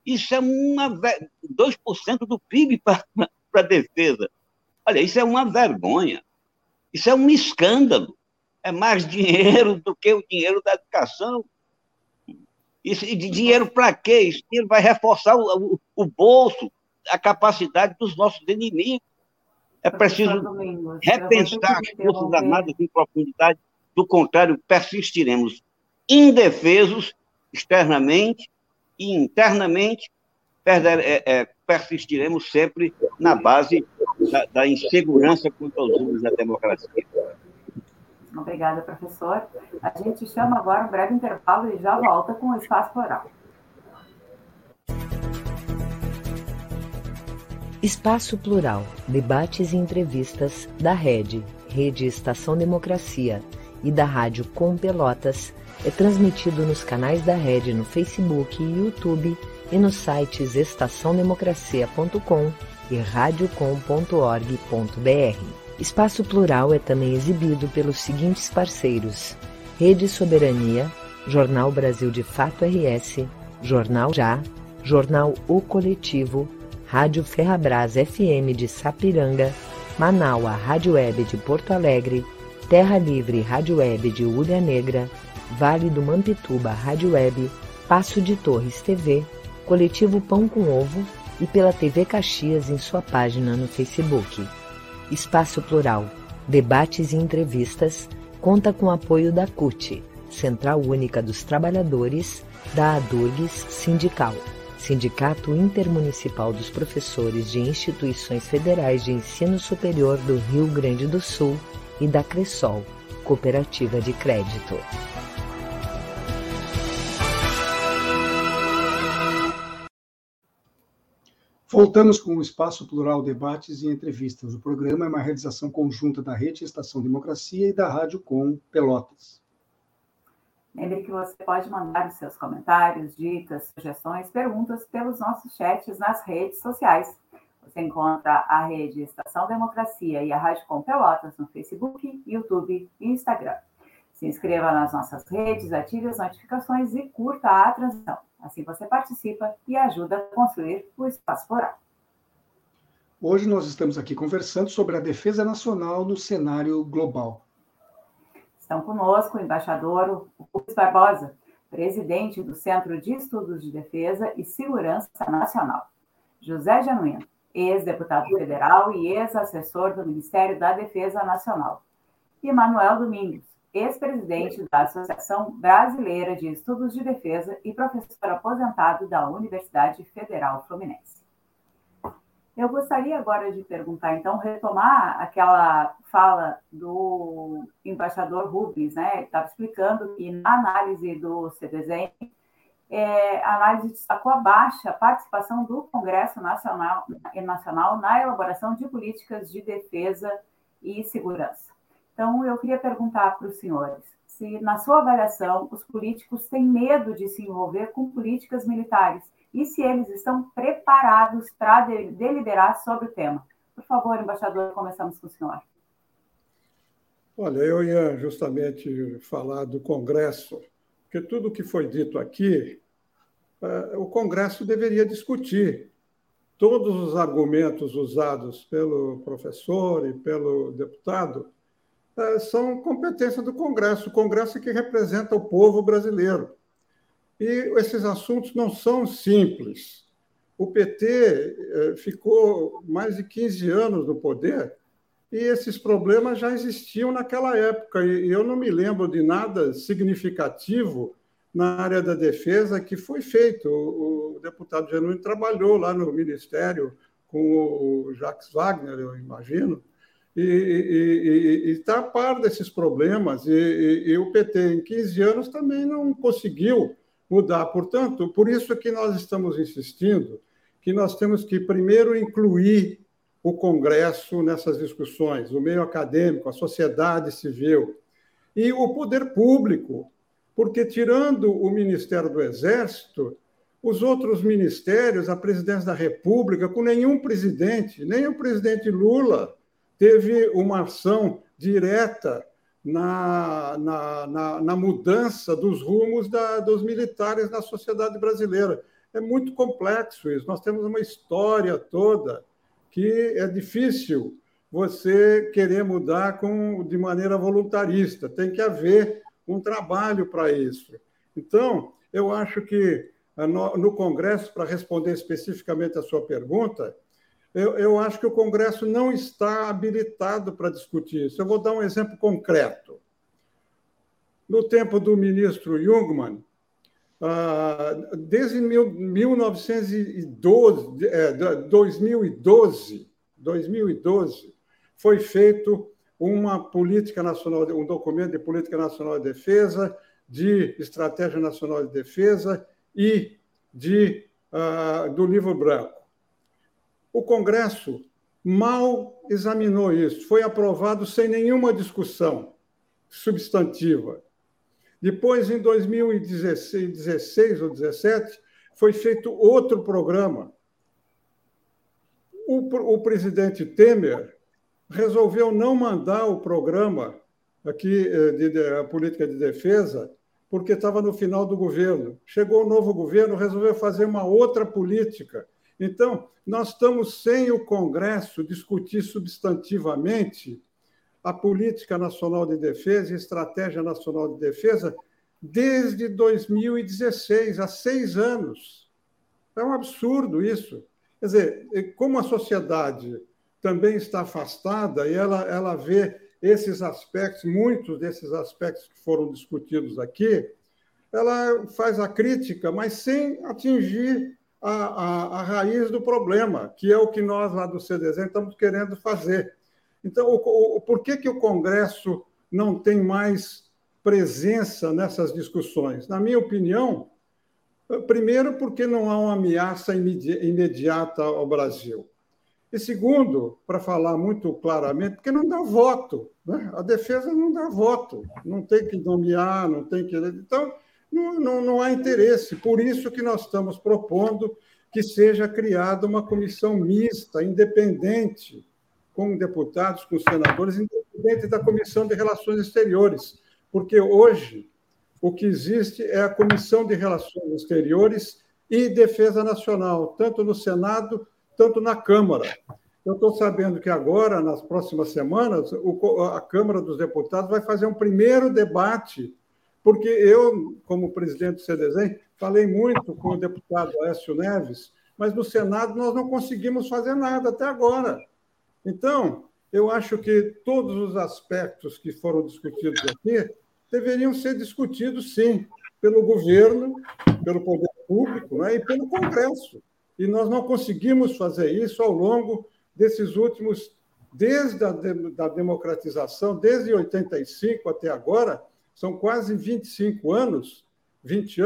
Isso é uma 2% do PIB para a defesa. Olha, isso é uma vergonha. Isso é um escândalo. É mais dinheiro do que o dinheiro da educação. Isso, e de dinheiro para quê? Isso dinheiro vai reforçar o, o, o, bolso, a capacidade dos nossos inimigos. É preciso Domingos, repensar as Forças Armadas em profundidade. Do contrário, persistiremos indefesos externamente e internamente, é, é, persistiremos sempre na base da, da insegurança quanto aos rumos da democracia. Obrigada, professor. A gente chama agora um breve intervalo e já volta com o espaço plural. Espaço Plural, debates e entrevistas da Rede, Rede Estação Democracia e da Rádio Com Pelotas é transmitido nos canais da Rede no Facebook e YouTube e nos sites estaçãodemocracia.com e radiocom.org.br. Espaço Plural é também exibido pelos seguintes parceiros: Rede Soberania, Jornal Brasil de Fato RS, Jornal Já, Jornal O Coletivo, Rádio Ferrabras FM de Sapiranga, Manaua Rádio Web de Porto Alegre, Terra Livre Rádio Web de Ulha Negra, Vale do Mampituba Rádio Web, Passo de Torres TV, Coletivo Pão com Ovo e pela TV Caxias em sua página no Facebook. Espaço Plural, debates e entrevistas, conta com apoio da CUT, Central Única dos Trabalhadores, da ADURGS Sindical, Sindicato Intermunicipal dos Professores de Instituições Federais de Ensino Superior do Rio Grande do Sul e da Cressol, Cooperativa de Crédito. Voltamos com o Espaço Plural Debates e Entrevistas. O programa é uma realização conjunta da Rede Estação Democracia e da Rádio Com Pelotas. Lembre que você pode mandar os seus comentários, dicas, sugestões, perguntas pelos nossos chats nas redes sociais. Você encontra a Rede Estação Democracia e a Rádio Com Pelotas no Facebook, YouTube e Instagram. Se inscreva nas nossas redes, ative as notificações e curta a transmissão. Assim você participa e ajuda a construir o espaço plural. Hoje nós estamos aqui conversando sobre a defesa nacional no cenário global. Estão conosco o embaixador Rubens Barbosa, presidente do Centro de Estudos de Defesa e Segurança Nacional. José Januino, ex-deputado federal e ex-assessor do Ministério da Defesa Nacional. E Manuel Domingos, ex-presidente da Associação Brasileira de Estudos de Defesa e professor aposentado da Universidade Federal Fluminense. Eu gostaria agora de perguntar, então, retomar aquela fala do embaixador Rubens, né? Estava explicando que na análise do CDZM, é, a análise destacou a baixa participação do Congresso Nacional, Nacional na elaboração de políticas de defesa e segurança. Então, eu queria perguntar para os senhores se, na sua avaliação, os políticos têm medo de se envolver com políticas militares e se eles estão preparados para deliberar sobre o tema. Por favor, embaixador, começamos com o senhor. Olha, eu ia justamente falar do Congresso, porque tudo que foi dito aqui, eh, o Congresso deveria discutir. Todos os argumentos usados pelo professor e pelo deputado são competência do Congresso, o Congresso é que representa o povo brasileiro. E esses assuntos não são simples. O PT é, ficou mais de 15 anos no poder e esses problemas já existiam naquela época. E eu não me lembro de nada significativo na área da defesa que foi feito. O deputado Genuíno trabalhou lá no Ministério com o Jacques Wagner, eu imagino, e está a par desses problemas. E, e, e, o PT, em 15 anos, também não conseguiu mudar. Portanto, por isso que nós estamos insistindo que nós temos que, primeiro, incluir o Congresso nessas discussões, o meio acadêmico, a sociedade civil e o poder público, porque, tirando o Ministério do Exército, os outros ministérios, a presidência da República, com nenhum presidente, nem o presidente Lula teve uma ação direta na, na, na, na mudança dos rumos da, dos militares na sociedade brasileira. É muito complexo isso. Nós temos uma história toda que é difícil você querer mudar com, de maneira voluntarista. Tem que haver um trabalho para isso. Então, eu acho que ah, no, no Congresso, para responder especificamente a sua pergunta, eu, eu, acho que o Congresso não está habilitado para discutir isso. Eu vou dar um exemplo concreto. No tempo do ministro Jungmann, ah, desde 1912, 2012, 2012, foi feito uma política nacional, um documento de política nacional de defesa, de estratégia nacional de defesa e de, uh, do livro branco. O Congresso mal examinou isso, foi aprovado sem nenhuma discussão substantiva. Depois, em 2016 ou 2017, foi feito outro programa. O, o presidente Temer resolveu não mandar o programa aqui eh, de, de, a política de defesa porque estava no final do governo. Chegou o novo governo, resolveu fazer uma outra política. Então, nós estamos sem o Congresso discutir substantivamente a Política Nacional de Defesa e Estratégia Nacional de Defesa desde 2016, há seis anos. É um absurdo isso. Quer dizer, como a sociedade também está afastada e ela, ela vê esses aspectos, muitos desses aspectos que foram discutidos aqui, ela faz a crítica, mas sem atingir a, a, a raiz do problema, que é o que nós lá do CDZ estamos querendo fazer. Então, o, o, por que, que o Congresso não tem mais presença nessas discussões? Na minha opinião, primeiro, porque não há uma ameaça imediata ao Brasil. E segundo, para falar muito claramente, porque não dá voto. Né? A defesa não dá voto, não tem que nomear, não tem que. Então, não, não, não há interesse. Por isso que nós estamos propondo que seja criada uma comissão mista, independente, com deputados, com senadores, independente da Comissão de Relações Exteriores. Porque hoje o que existe é a Comissão de Relações Exteriores e Defesa Nacional, tanto no Senado tanto na Câmara. Eu estou sabendo que agora, nas próximas semanas, a Câmara dos Deputados vai fazer um primeiro debate, porque eu, como presidente do CDZ, falei muito com o deputado Aécio Neves, mas no Senado nós não conseguimos fazer nada até agora. Então, eu acho que todos os aspectos que foram discutidos aqui deveriam ser discutidos, sim, pelo governo, pelo poder público né, e pelo Congresso. E nós não conseguimos fazer isso ao longo desses últimos, desde a da democratização, desde 85 até agora, são quase 25 anos, 20,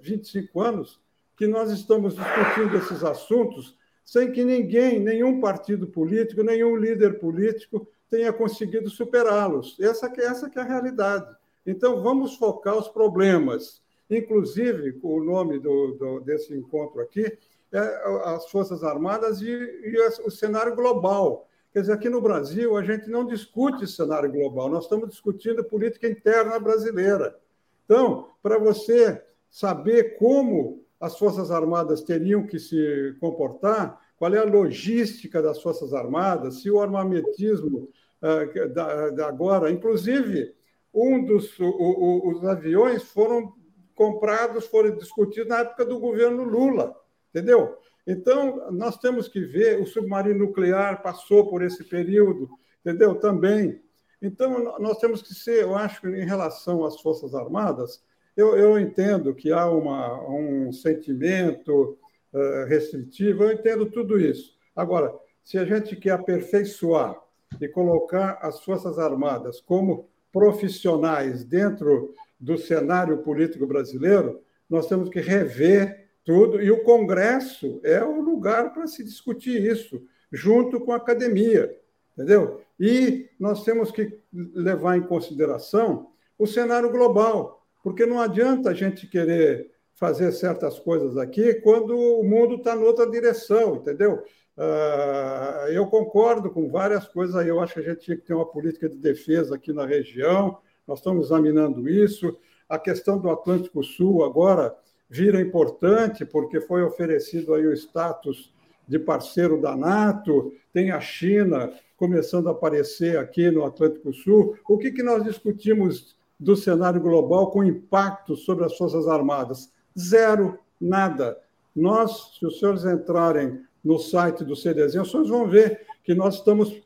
25 anos, que nós estamos discutindo esses assuntos sem que ninguém, nenhum partido político, nenhum líder político tenha conseguido superá-los. Essa, essa que é a realidade. Então, vamos focar os problemas. Inclusive, o nome do, do, desse encontro aqui é, as Forças Armadas e, e o cenário global. Quer dizer, aqui no Brasil, a gente não discute cenário global, nós estamos discutindo política interna brasileira. Então, para você saber como as Forças Armadas teriam que se comportar, qual é a logística das Forças Armadas, se o armamentismo uh, da, da agora, inclusive, um dos o, o, os aviões foram comprados, foram discutidos na época do governo Lula. Entendeu? Então, nós temos que ver, o submarino nuclear passou por esse período, entendeu? Também. Então, nós temos que ser, eu acho que em relação às Forças Armadas, eu, eu entendo que há uma, um sentimento uh, restritivo, eu entendo tudo isso. Agora, se a gente quer aperfeiçoar e colocar as Forças Armadas como profissionais dentro do cenário político brasileiro, nós temos que rever tudo, e o Congresso é o lugar para se discutir isso, junto com a academia, entendeu? E nós temos que levar em consideração o cenário global, porque não adianta a gente querer fazer certas coisas aqui quando o mundo está noutra direção, entendeu? Uh, eu concordo com várias coisas aí. Eu acho que a gente tinha que ter uma política de defesa aqui na região. Nós estamos examinando isso. A questão do Atlântico Sul agora vira importante porque foi oferecido aí o status de parceiro da NATO. Tem a China começando a aparecer aqui no Atlântico Sul. O que, que nós discutimos do cenário global com impacto sobre as Forças Armadas? Zero, nada. Nós, se os senhores entrarem no site do CDZ, vocês vão ver que nós estamos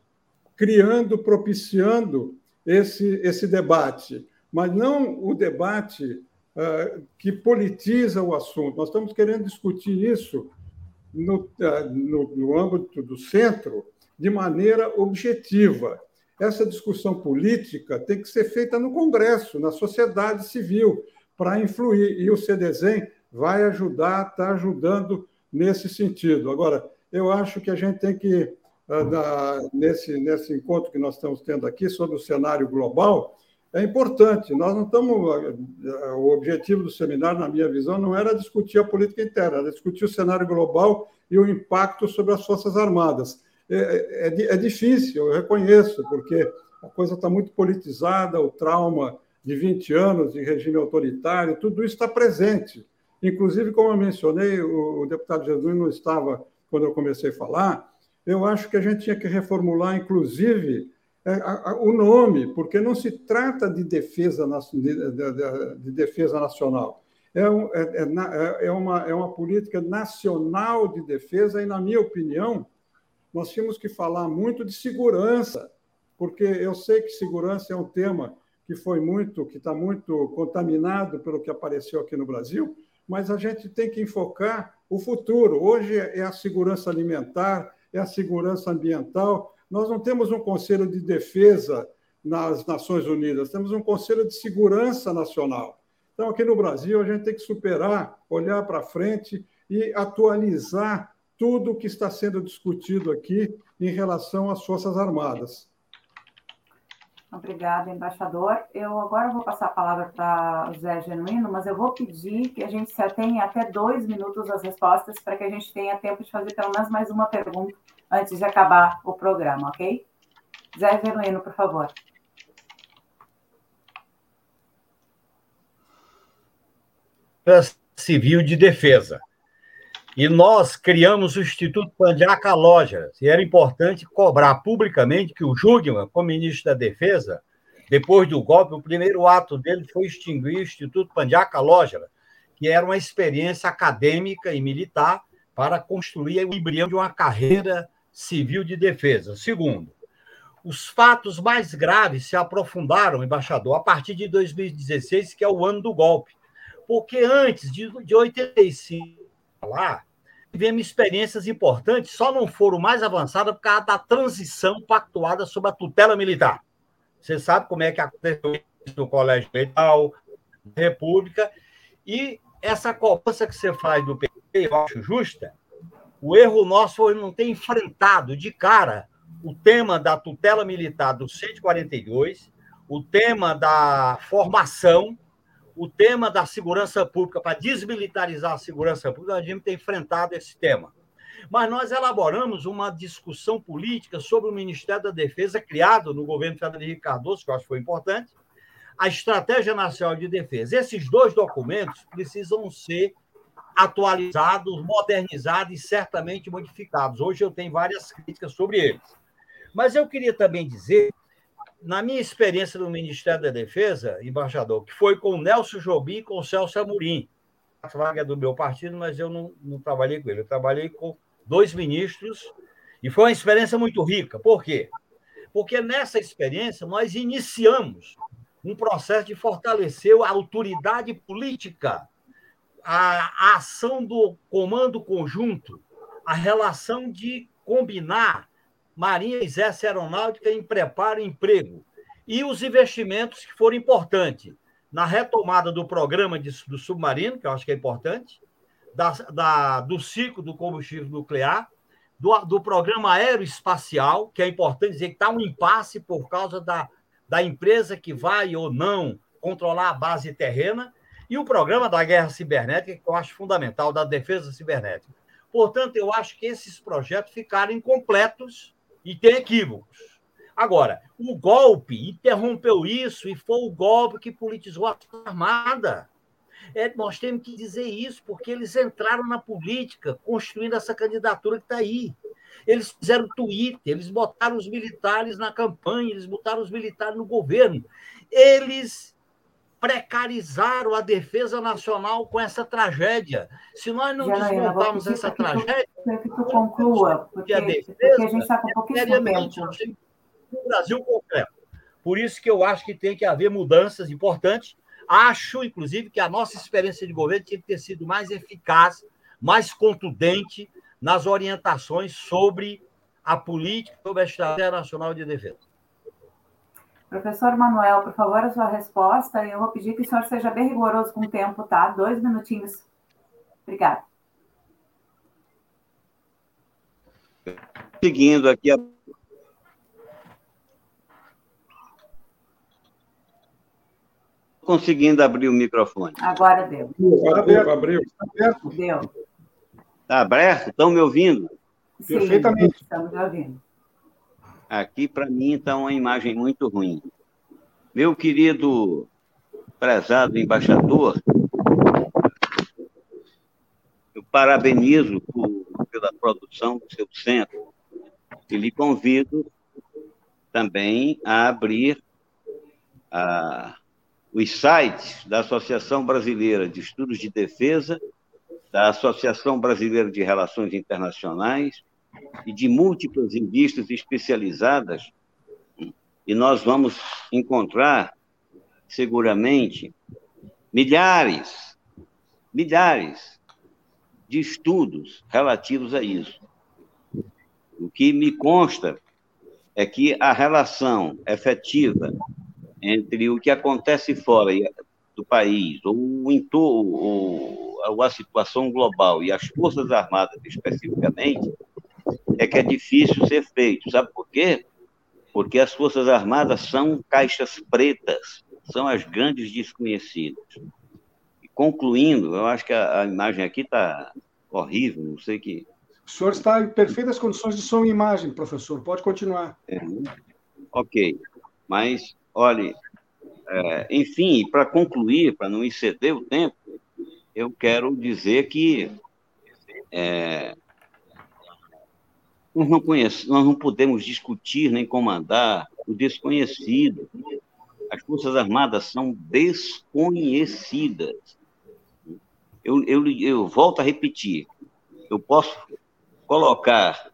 criando, propiciando esse, esse debate, mas não o debate que politiza o assunto. Nós estamos querendo discutir isso no, uh, no, no âmbito do centro de maneira objetiva. Essa discussão política tem que ser feita no Congresso, na sociedade civil, para influir. E o CDZ vai ajudar, está ajudando nesse sentido. Agora, eu acho que a gente tem que, ah, nesse, nesse encontro que nós estamos tendo aqui sobre o cenário global, é importante. Nós não estamos. Ah, o objetivo do seminário, na minha visão, não era discutir a política interna, era discutir o cenário global e o impacto sobre as Forças Armadas. É, é, é difícil, eu reconheço, porque a coisa está muito politizada, o trauma de 20 anos de regime autoritário, tudo isso está presente. Inclusive, como eu mencionei, o, o deputado Jesus não estava quando eu comecei a falar, eu acho que a gente tinha que reformular, inclusive, é, o nome, porque não se trata de defesa, de, defesa nacional. É, é, é, é, uma, é uma política nacional de defesa, e, na minha opinião, nós tínhamos que falar muito de segurança, porque eu sei que segurança é um tema que foi muito, que está muito contaminado pelo que apareceu aqui no Brasil, mas a gente tem que enfocar o futuro. Hoje é a segurança alimentar, é a segurança ambiental. Nós não temos um Conselho de Defesa nas Nações Unidas, temos um Conselho de Segurança Nacional. Então, aqui no Brasil, a gente tem que superar, olhar para frente e atualizar tudo o que está sendo discutido aqui em relação às Forças Armadas. Obrigada, embaixador. Eu agora vou passar a palavra para o Zé Genuíno, mas eu vou pedir que a gente se atenha até dois minutos às respostas para que a gente tenha tempo de fazer pelo menos mais uma pergunta antes de acabar o programa, ok? Zé Genuíno, por favor. Civil de Defesa. E nós criamos o Instituto Pandiaca Loja. E era importante cobrar publicamente que o Jugman, como ministro da Defesa, depois do golpe, o primeiro ato dele foi extinguir o Instituto Pandiaca Loja, que era uma experiência acadêmica e militar para construir o embrião de uma carreira civil de defesa. Segundo, os fatos mais graves se aprofundaram, embaixador, a partir de 2016, que é o ano do golpe. Porque antes de, de 85, lá, tivemos experiências importantes, só não foram mais avançadas por causa da transição pactuada sob a tutela militar. Você sabe como é que aconteceu no Colégio Militar, República, e essa cobrança que você faz do PT, eu acho justa, o erro nosso foi não ter enfrentado de cara o tema da tutela militar do 142, o tema da formação, o tema da segurança pública, para desmilitarizar a segurança pública, a gente tem enfrentado esse tema. Mas nós elaboramos uma discussão política sobre o Ministério da Defesa, criado no governo Henrique Cardoso, que eu acho que foi importante, a Estratégia Nacional de Defesa. Esses dois documentos precisam ser atualizados, modernizados e certamente modificados. Hoje eu tenho várias críticas sobre eles. Mas eu queria também dizer na minha experiência no Ministério da Defesa, embaixador, que foi com o Nelson Jobim e com o Celso Amorim. A vaga é do meu partido, mas eu não, não trabalhei com ele. Eu trabalhei com dois ministros e foi uma experiência muito rica. Por quê? Porque nessa experiência nós iniciamos um processo de fortalecer a autoridade política, a, a ação do comando conjunto, a relação de combinar Marinha, Exército Aeronáutica em preparo e emprego. E os investimentos que foram importantes na retomada do programa de, do submarino, que eu acho que é importante, da, da, do ciclo do combustível nuclear, do, do programa aeroespacial, que é importante dizer que está um impasse por causa da, da empresa que vai ou não controlar a base terrena, e o programa da guerra cibernética, que eu acho fundamental, da defesa cibernética. Portanto, eu acho que esses projetos ficaram incompletos e têm equívocos. Agora, o golpe interrompeu isso e foi o golpe que politizou a Armada. É, nós temos que dizer isso, porque eles entraram na política, construindo essa candidatura que está aí. Eles fizeram Twitter, eles botaram os militares na campanha, eles botaram os militares no governo. Eles precarizaram a defesa nacional com essa tragédia. Se nós não Janaína, desmontarmos essa que tragédia. Tu, que tu conclua, porque, a, defesa, porque a gente está com pouquíssimo tempo. No Brasil concreto. Por isso que eu acho que tem que haver mudanças importantes Acho, inclusive, que a nossa experiência de governo tinha que ter sido mais eficaz, mais contundente nas orientações sobre a política, sobre a estratégia nacional de defesa. Professor Manuel, por favor, a sua resposta. Eu vou pedir que o senhor seja bem rigoroso com o tempo, tá? Dois minutinhos. Obrigada. Seguindo aqui a conseguindo abrir o microfone. Agora deu. Abriu, abriu. Deu. Está aberto? Estão me ouvindo? Sim, Perfeitamente. Estamos me ouvindo. Aqui, para mim, está uma imagem muito ruim. Meu querido prezado embaixador, eu parabenizo por, pela produção do seu centro e lhe convido também a abrir a os sites da Associação Brasileira de Estudos de Defesa, da Associação Brasileira de Relações Internacionais e de múltiplas revistas especializadas, e nós vamos encontrar, seguramente, milhares, milhares de estudos relativos a isso. O que me consta é que a relação efetiva entre o que acontece fora do país, ou, ou a situação global e as Forças Armadas especificamente, é que é difícil ser feito. Sabe por quê? Porque as Forças Armadas são caixas pretas, são as grandes desconhecidas. E concluindo, eu acho que a, a imagem aqui está horrível, não sei que. O senhor está em perfeitas condições de som e imagem, professor. Pode continuar. É, ok. Mas Olhe, é, enfim, para concluir, para não exceder o tempo, eu quero dizer que é, nós, não nós não podemos discutir nem comandar o desconhecido. As Forças Armadas são desconhecidas. Eu, eu, eu volto a repetir: eu posso colocar,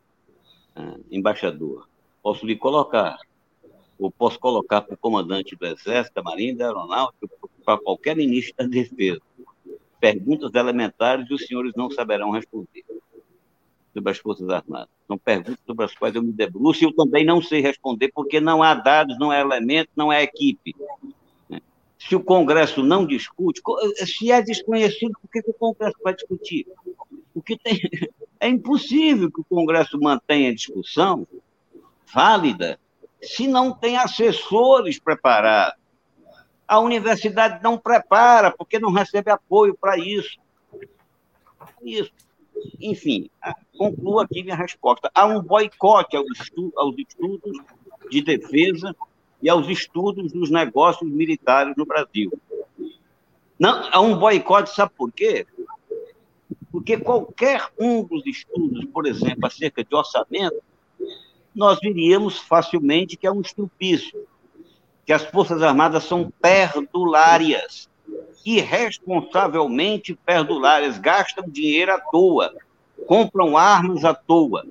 ah, embaixador, posso lhe colocar ou posso colocar para o comandante do Exército, da Marinha, da Aeronáutica, para qualquer ministro da Defesa. Perguntas elementares e os senhores não saberão responder sobre as Forças Armadas. São perguntas sobre as quais eu me debruço e eu também não sei responder, porque não há dados, não há elementos, não há equipe. Se o Congresso não discute, se é desconhecido, por que, o Congresso vai discutir? Porque tem, [laughs] é impossível que o Congresso mantenha discussão válida se não tem assessores preparados. A universidade não prepara, porque não recebe apoio para isso. Isso. Enfim, concluo aqui minha resposta. Há um boicote aos, estudos, aos estudos de defesa e aos estudos dos negócios militares no Brasil. Não, há um boicote, sabe por quê? Porque qualquer um dos estudos, por exemplo, acerca de orçamento, nós viríamos facilmente que é um estrupício, que as Forças Armadas são perdulárias, irresponsavelmente perdulárias, gastam dinheiro à toa, compram armas à toa,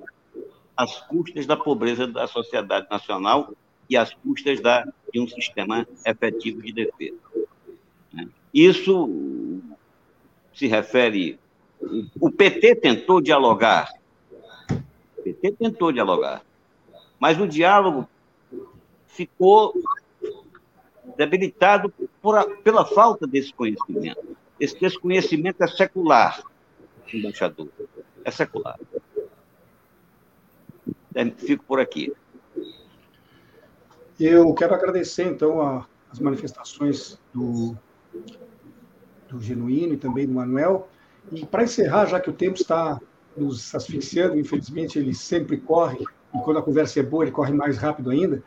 às custas da pobreza da sociedade nacional e às custas da, de um sistema efetivo de defesa. Isso se refere. O PT tentou dialogar. O PT tentou dialogar Mas o diálogo ficou debilitado a, pela falta desse conhecimento. Esse desconhecimento é secular, embaixador. É secular. É, fico por aqui. Eu quero agradecer, então, a, as manifestações do, do Genuíno e também do Manuel. E para encerrar, já que o tempo está nos asfixiando, infelizmente ele sempre corre, e quando a conversa é boa, ele corre mais rápido ainda,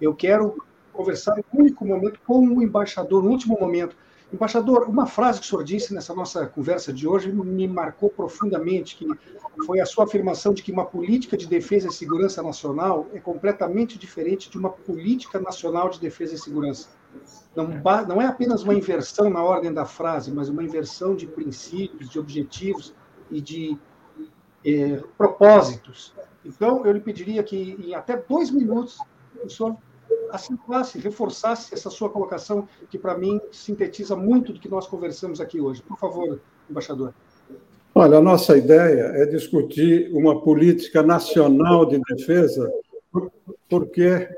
eu quero conversar um único momento com o embaixador, no último momento. Embaixador, uma frase que o senhor disse nessa nossa conversa de hoje me marcou profundamente, que foi a sua afirmação de que uma política de defesa e segurança nacional é completamente diferente de uma política nacional de defesa e segurança. Não, não é apenas uma inversão na ordem da frase, mas uma inversão de princípios, de objetivos e de é, propósitos. Então, eu lhe pediria que, em até dois minutos, o senhor acentuasse, reforçasse essa sua colocação, que para mim sintetiza muito do que nós conversamos aqui hoje. Por favor, embaixador. Olha, a nossa ideia é discutir uma política nacional de defesa, porque,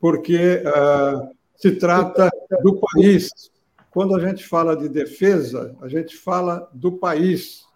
porque uh, se trata do país. Quando a gente fala de defesa, a gente fala do país,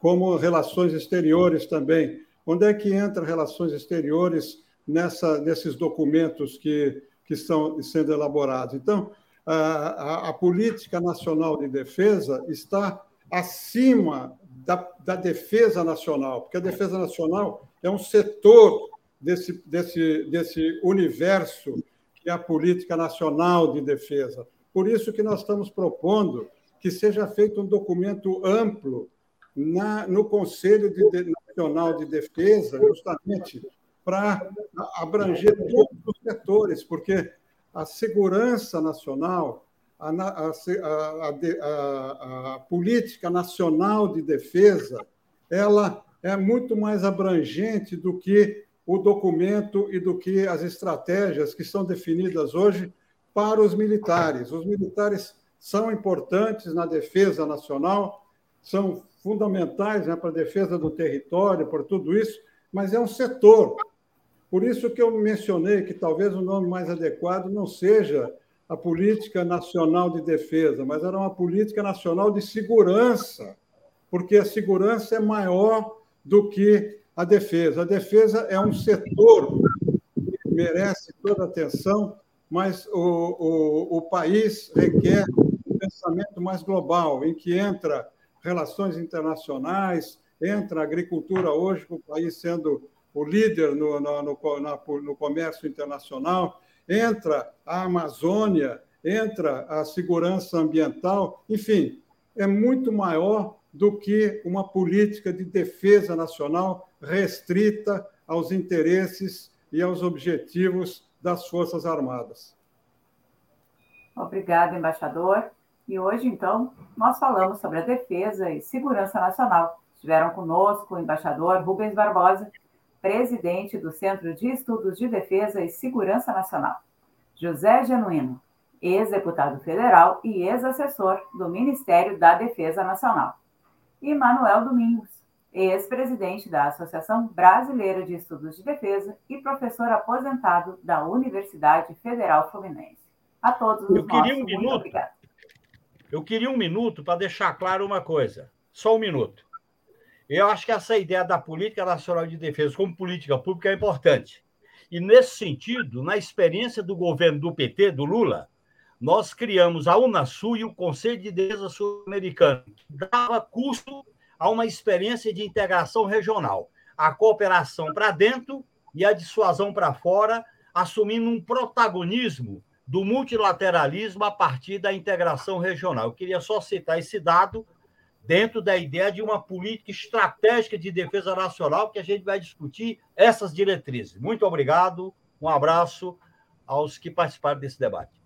como relações exteriores também. Onde é que entra relações exteriores nessa, nesses documentos que, que estão sendo elaborados. Então, a, a, a política nacional de defesa está acima da, da, defesa nacional, porque a defesa nacional é um setor desse, desse, desse universo que é a política nacional de defesa. Por isso que nós estamos propondo que seja feito um documento amplo na, no Conselho de, Nacional de Defesa, justamente para abranger todos os setores, porque a segurança nacional, a, a, a, a, política nacional de defesa, ela é muito mais abrangente do que o documento e do que as estratégias que são definidas hoje para os militares. Os militares são importantes na defesa nacional, são fundamentais né, para a defesa do território, por tudo isso, mas é um setor por isso que eu mencionei que talvez o nome mais adequado não seja a política nacional de defesa, mas era uma política nacional de segurança, porque a segurança é maior do que a defesa. A defesa é um setor que merece toda a atenção, mas o, o, o país requer um pensamento mais global, em que entra relações internacionais, entra a agricultura hoje, com o país sendo o líder no, no, no, na, no comércio internacional, entra a Amazônia, entra a segurança ambiental, enfim, é muito maior do que uma política de defesa nacional restrita aos interesses e aos objetivos das Forças Armadas. Obrigada, embaixador. E hoje, então, nós falamos sobre a defesa e segurança nacional. Estiveram conosco o embaixador Rubens Barbosa presidente do Centro de Estudos de Defesa e Segurança Nacional, José Genuíno, ex-deputado federal e ex-assessor do Ministério da Defesa Nacional, e Manuel Domingos, ex-presidente da Associação Brasileira de Estudos de Defesa e professor aposentado da Universidade Federal Fluminense. A todos os Eu queria nossos, um minuto. Eu queria um minuto para deixar claro uma coisa. Só um minuto. Eu acho que essa ideia da política nacional de defesa como política pública é importante. E, nesse sentido, na experiência do governo do PT, do Lula, nós criamos a Unasul e o Conselho de Defesa Sul-Americano, que dava custo a uma experiência de integração regional, a cooperação para dentro e a dissuasão para fora, assumindo um protagonismo do multilateralismo a partir da integração regional. Eu queria só citar esse dado dentro da ideia de uma política estratégica de defesa nacional, que a gente vai discutir essas diretrizes. Muito obrigado, um abraço aos que participaram desse debate.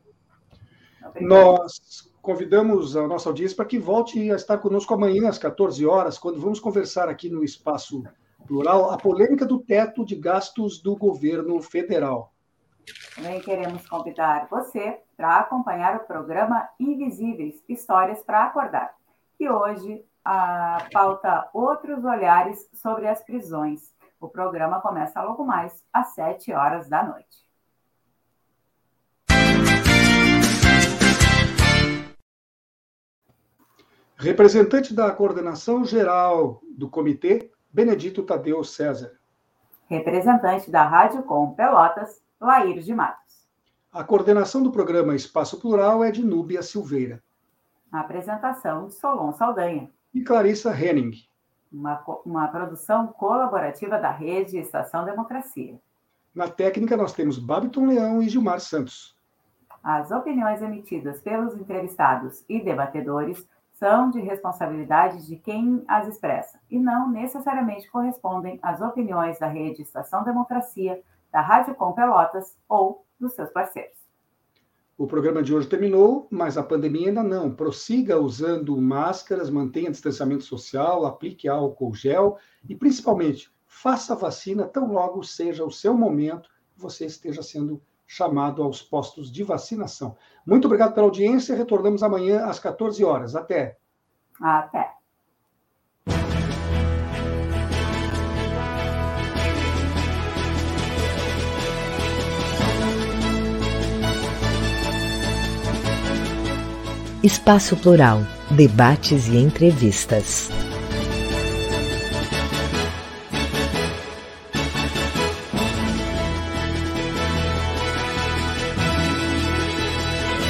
Nós convidamos a nossa audiência para que volte a estar conosco amanhã às 14 horas, quando vamos conversar aqui no Espaço Plural a polêmica do teto de gastos do governo federal. Também queremos convidar você para acompanhar o programa Invisíveis Histórias para Acordar que hoje a pauta outros olhares sobre as prisões, O programa começa logo mais às 7 horas da noite. Representante da coordenação geral do comitê, Benedito Tadeu César. Representante da Rádio Com Pelotas, Laír de Matos. A coordenação do programa Espaço Plural é de Núbia Silveira. A apresentação de Solon Saldanha. E Clarissa Henning. Uma, uma produção colaborativa da Rede Estação Democracia. Na técnica, nós temos Babiton Leão e Gilmar Santos. As opiniões emitidas pelos entrevistados e debatedores são de responsabilidade de quem as expressa e não necessariamente correspondem às opiniões da Rede Estação Democracia, da Rádio Com Pelotas ou dos seus parceiros. O programa de hoje terminou, mas a pandemia ainda não. Prossiga usando máscaras, mantenha distanciamento social, aplique álcool gel e, principalmente, faça a vacina tão logo seja o seu momento você esteja sendo chamado aos postos de vacinação. Muito obrigado pela audiência. Retornamos amanhã às 14 horas. Até. Até. Espaço Plural, debates e entrevistas.